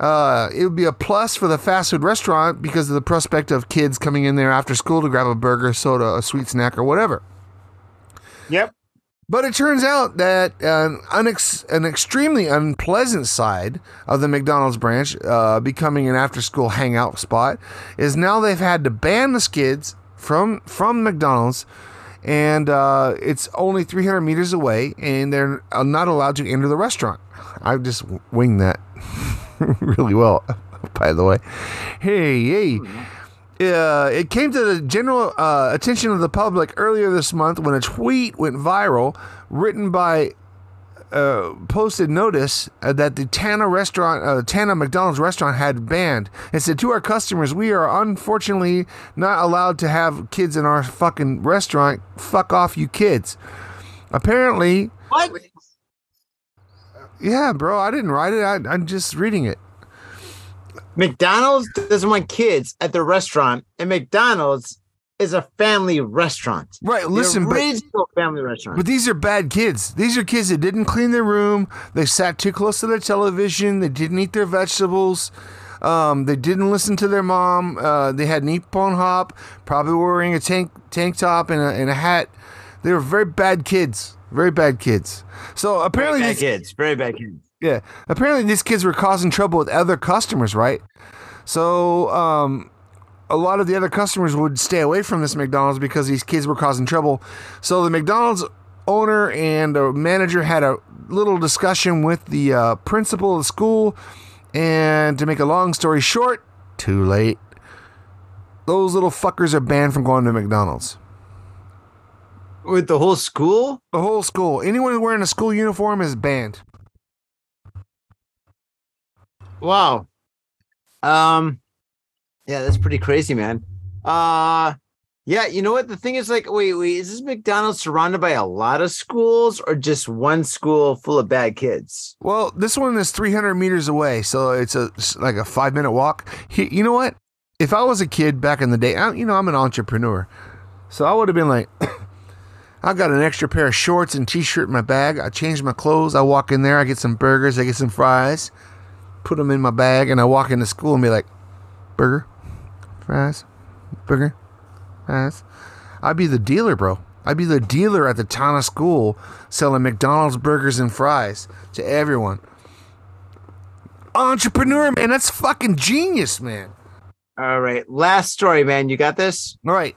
uh, it would be a plus for the fast food restaurant because of the prospect of kids coming in there after school to grab a burger, soda, a sweet snack, or whatever. Yep. But it turns out that an, unex- an extremely unpleasant side of the McDonald's branch, uh, becoming an after-school hangout spot, is now they've had to ban the skids from from McDonald's, and uh, it's only 300 meters away, and they're uh, not allowed to enter the restaurant. I just winged that really well, by the way. Hey, hey. Uh, it came to the general uh, attention of the public earlier this month when a tweet went viral written by uh, posted notice uh, that the Tana restaurant, uh, Tana McDonald's restaurant had banned. It said to our customers, "We are unfortunately not allowed to have kids in our fucking restaurant. Fuck off, you kids." Apparently, What? yeah, bro, I didn't write it. I, I'm just reading it. McDonald's doesn't want kids at the restaurant, and McDonald's is a family restaurant. Right, listen, but- family restaurant. But these are bad kids. These are kids that didn't clean their room. They sat too close to their television. They didn't eat their vegetables. Um, they didn't listen to their mom. Uh, they had Nippon hop, probably wearing a tank tank top and a, and a hat. They were very bad kids. Very bad kids. So apparently, bad these, kids, very bad kids. Yeah, apparently these kids were causing trouble with other customers, right? So um, a lot of the other customers would stay away from this McDonald's because these kids were causing trouble. So the McDonald's owner and the manager had a little discussion with the uh, principal of the school, and to make a long story short, too late. Those little fuckers are banned from going to McDonald's. With the whole school? The whole school. Anyone wearing a school uniform is banned. Wow. Um yeah, that's pretty crazy, man. Uh yeah, you know what? The thing is like, wait, wait, is this McDonald's surrounded by a lot of schools or just one school full of bad kids? Well, this one is 300 meters away, so it's a it's like a five minute walk. He, you know what? If I was a kid back in the day, I, you know, I'm an entrepreneur, so I would have been like, I got an extra pair of shorts and t-shirt in my bag. I change my clothes. I walk in there. I get some burgers. I get some fries. Put them in my bag, and I walk into school and be like, burger, fries, burger, fries. I'd be the dealer, bro. I'd be the dealer at the Tana school selling McDonald's burgers and fries to everyone. Entrepreneur, man. That's fucking genius, man. All right. Last story, man. You got this? All right.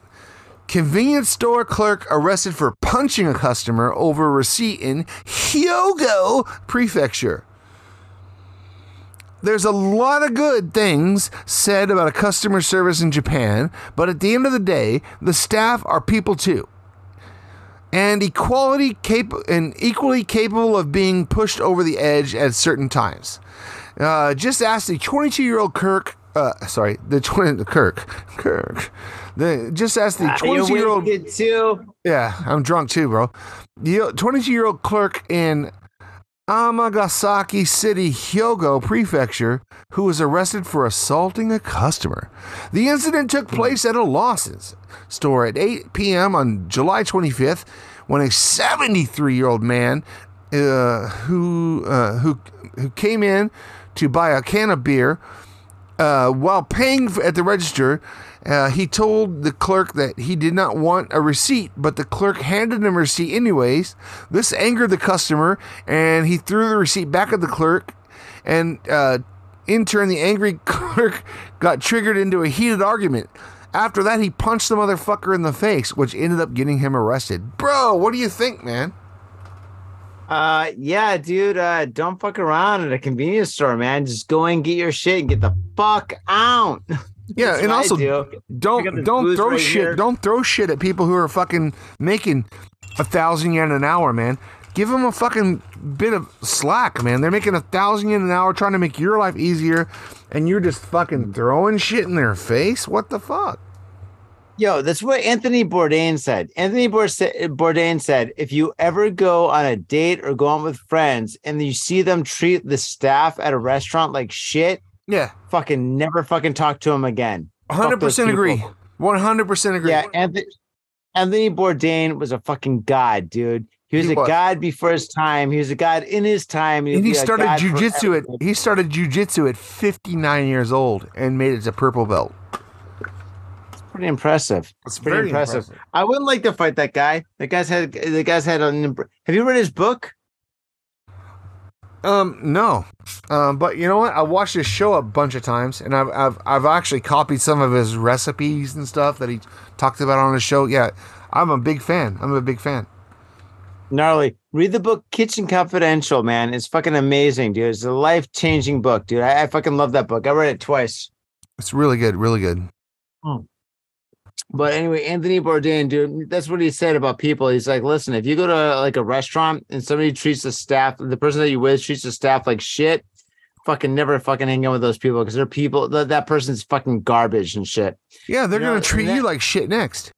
Convenience store clerk arrested for punching a customer over a receipt in Hyogo Prefecture. There's a lot of good things said about a customer service in Japan, but at the end of the day, the staff are people too. And equality cap- and equally capable of being pushed over the edge at certain times. Uh, just ask the 22 year old Kirk. Uh, sorry, the 20 the Kirk Kirk. The just ask the Ah, you're 22 year old. Yeah, I'm drunk too, bro. The 22 year old clerk in Amagasaki City, Hyogo Prefecture, who was arrested for assaulting a customer. The incident took place at a Lawson's store at 8 p.m. on July 25th when a 73 year old man uh, who, uh, who, who came in to buy a can of beer uh, while paying at the register, uh, he told the clerk that he did not want a receipt, but the clerk handed him a receipt anyways. This angered the customer, and he threw the receipt back at the clerk. And uh, in turn, the angry clerk got triggered into a heated argument. After that, he punched the motherfucker in the face, which ended up getting him arrested. Bro, what do you think, man? Uh yeah, dude. Uh don't fuck around at a convenience store, man. Just go and get your shit and get the fuck out. Yeah, That's and also do. don't don't throw right shit. here. Don't throw shit at people who are fucking making a thousand yen an hour, man. Give them a fucking bit of slack, man. They're making a thousand yen an hour trying to make your life easier, and you're just fucking throwing shit in their face. What the fuck? Yo, that's what Anthony Bourdain said. Anthony Bourdain said, if you ever go on a date or go out with friends and you see them treat the staff at a restaurant like shit, Yeah, fucking never fucking talk to him again. 100% agree. One hundred percent agree. Yeah, Anthony, Anthony Bourdain was a fucking god, dude. He was He a was. god before his time. He was a god in his time. and he would be a started jujitsu at he started jujitsu at 59 years old and made it to purple belt. It's pretty impressive. It's pretty impressive. impressive. I wouldn't like to fight that guy. The guy's had the guy's had an. Have you read his book? Um, no, um, but you know what? I watched his show a bunch of times, and I've I've I've actually copied some of his recipes and stuff that he talked about on his show. Yeah, I'm a big fan. I'm a big fan. Gnarly. Read the book Kitchen Confidential, man. It's fucking amazing, dude. It's a life changing book, dude. I, I fucking love that book. I read it twice. It's really good, really good. But anyway, Anthony Bourdain, dude, that's what he said about people. He's like, listen, if you go to like a restaurant and somebody treats the staff, the person that you with treats the staff like shit, fucking never fucking hang out with those people because they're people that that person's fucking garbage and shit. Yeah, they're You know, gonna treat and you like shit next.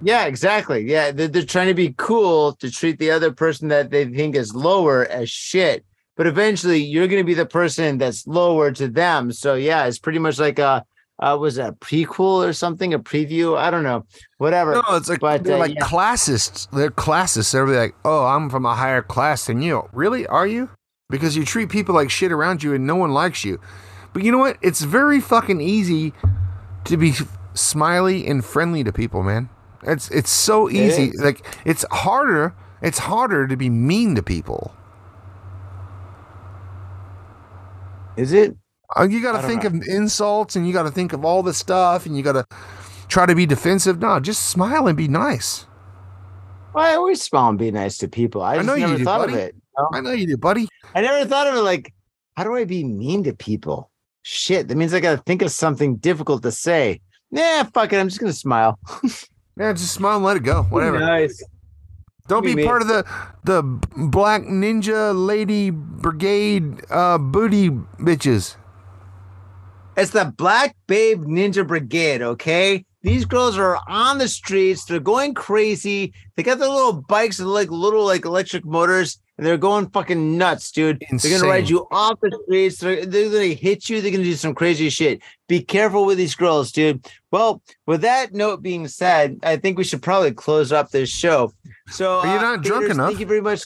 Yeah, exactly. Yeah, they're, they're trying to be cool to treat the other person that they think is lower as shit. But eventually, you're going to be the person that's lower to them. So yeah, it's pretty much like a uh, was it a prequel or something, a preview? I don't know, whatever. No, it's like But, they're uh, like yeah. classists. They're classists. They're like, oh, I'm from a higher class than you. Really? Are you? Because you treat people like shit around you and no one likes you. But you know what? It's very fucking easy to be smiley and friendly to people, man. It's it's so easy. is. Like it's harder. It's harder to be mean to people. Is it? Uh, you got to think know. of insults and you got to think of all this stuff and you got to try to be defensive. No, just smile and be nice. Well, I always smile and be nice to people. I, I just know you never do, thought buddy. of it. you know? I know you do, buddy. I never thought of it like, how do I be mean to people? Shit, that means I got to think of something difficult to say. Nah, fuck it. I'm just gonna smile. Yeah, just smile and let it go. Whatever. Nice. Don't be part of the the Black Ninja Lady Brigade uh, booty bitches. It's the Black Babe Ninja Brigade, okay? These girls are on the streets. They're going crazy. They got their little bikes and like little like electric motors, and they're going fucking nuts, dude. They're gonna ride you off the streets. They're, they're gonna hit you. They're gonna do some crazy shit. Be careful with these girls, dude. Well, with that note being said, I think we should probably close up this show. So Are you uh, not drunk haters, enough? Thank you very much.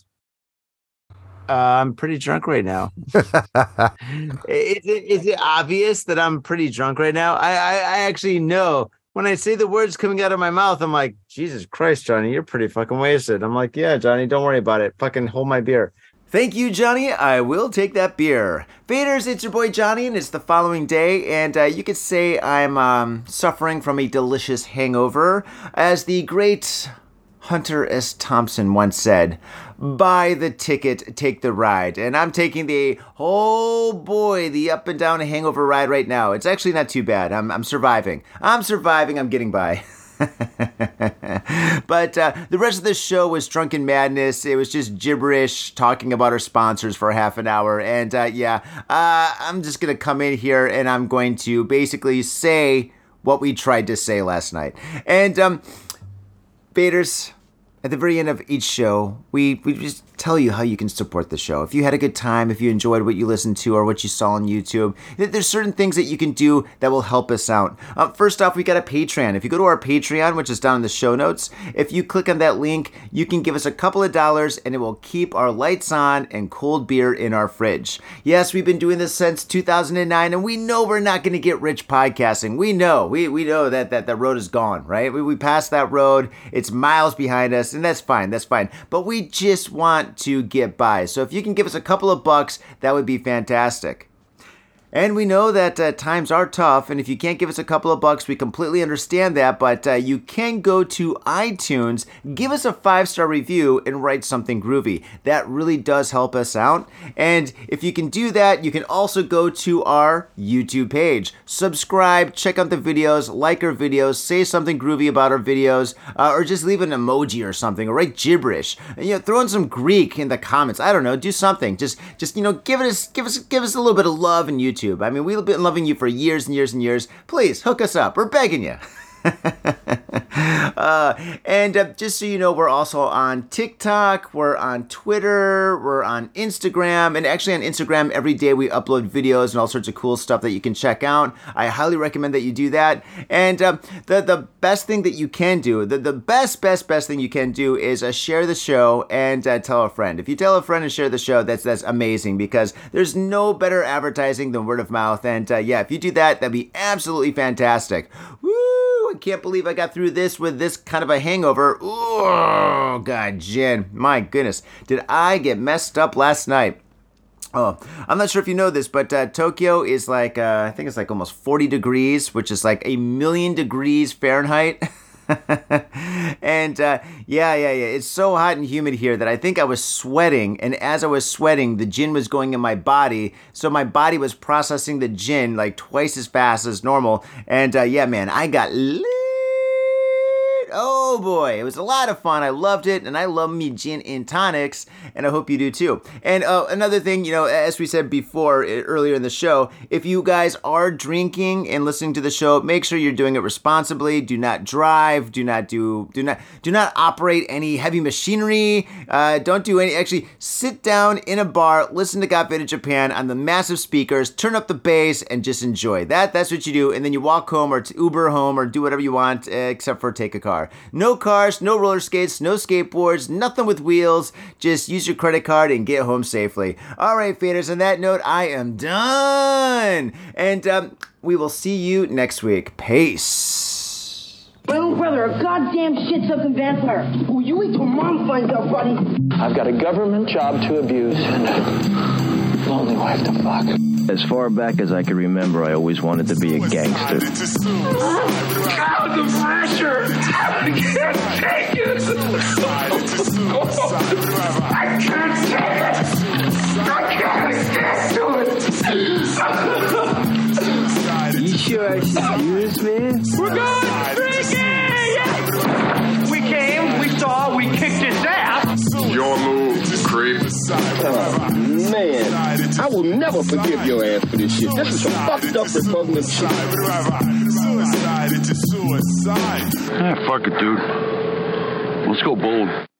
Uh, I'm pretty drunk right now. is it is it obvious that I'm pretty drunk right now? I, I I actually know when I say the words coming out of my mouth, I'm like, Jesus Christ, Johnny, you're pretty fucking wasted. I'm like, yeah, Johnny, don't worry about it. Fucking hold my beer. Thank you, Johnny. I will take that beer. Faders, it's your boy Johnny, and it's the following day, and uh, you could say I'm um, suffering from a delicious hangover. As the great Hunter S. Thompson once said, buy the ticket, take the ride. And I'm taking the, oh boy, the up and down hangover ride right now. It's actually not too bad. I'm, I'm surviving. I'm surviving. I'm getting by. but uh, the rest of the show was drunken madness. It was just gibberish, talking about our sponsors for half an hour. And uh, yeah, uh, I'm just going to come in here and I'm going to basically say what we tried to say last night. And, um, Faders, at the very end of each show, we, we just tell you how you can support the show. If you had a good time, if you enjoyed what you listened to or what you saw on YouTube, th- there's certain things that you can do that will help us out. Uh, first off, we got a Patreon. If you go to our Patreon, which is down in the show notes, if you click on that link, you can give us a couple of dollars and it will keep our lights on and cold beer in our fridge. Yes, we've been doing this since 2009 and we know we're not going to get rich podcasting. We know. We, we know that, that the road is gone, right? We, we passed that road. It's miles behind us and that's fine. That's fine. But we just want to get by. So if you can give us a couple of bucks, that would be fantastic. And we know that uh, times are tough, and if you can't give us a couple of bucks, we completely understand that. But uh, you can go to iTunes, give us a five star review, and write something groovy. That really does help us out. And if you can do that, you can also go to our YouTube page, subscribe, check out the videos, like our videos, say something groovy about our videos, uh, or just leave an emoji or something, or write gibberish. And, you know, throw in some Greek in the comments. I don't know, do something. Just, just you know, give us, give us, give us a little bit of love in YouTube. I mean, we've been loving you for years and years and years. Please hook us up. We're begging you. uh, and uh, just so you know, we're also on TikTok, we're on Twitter, we're on Instagram, and actually on Instagram every day we upload videos and all sorts of cool stuff that you can check out. I highly recommend that you do that. And uh, the the best thing that you can do, the, the best best best thing you can do is uh, share the show and uh, tell a friend. If you tell a friend and share the show, that's that's amazing because there's no better advertising than word of mouth. And uh, yeah, if you do that, that'd be absolutely fantastic. Woo! Can't believe I got through this with this kind of a hangover. Oh, God, Jen. My goodness. Did I get messed up last night? Oh, I'm not sure if you know this, but uh, Tokyo is like, uh, I think it's like almost 40 degrees, which is like a million degrees Fahrenheit. and uh, yeah, yeah, yeah. It's so hot and humid here that I think I was sweating. And as I was sweating, the gin was going in my body. So my body was processing the gin like twice as fast as normal. And uh, yeah, man, I got lit. Oh boy, it was a lot of fun. I loved it, and I love me gin and tonics, and I hope you do too. And uh, another thing, you know, as we said before uh, earlier in the show, if you guys are drinking and listening to the show, make sure you're doing it responsibly. Do not drive. Do not do do not do not operate any heavy machinery. Uh, don't do any. Actually, sit down in a bar, listen to Got Faded Japan on the massive speakers, turn up the bass, and just enjoy. That that's what you do, and then you walk home or Uber home or do whatever you want, except for take a car. No cars, no roller skates, no skateboards, nothing with wheels. Just use your credit card and get home safely. All right, faders. On that note, I am done, and um, we will see you next week. Peace. My own brother, a goddamn shit-sucking vampire. Oh, you wait till mom finds out, buddy. I've got a government job to abuse and a lonely wife to fuck. As far back as I can remember, I always wanted to be a gangster. God, the pressure! I can't take it! I can't take it! I can't stand to it! You sure I should use me? We're going drinking! We came, we saw, we kicked his ass! Your move, creep. Oh, man. I will never forgive your ass for this shit. This is some fucked up repugnant shit. Suicide into suicide. Ah, fuck it, dude. Let's go bold.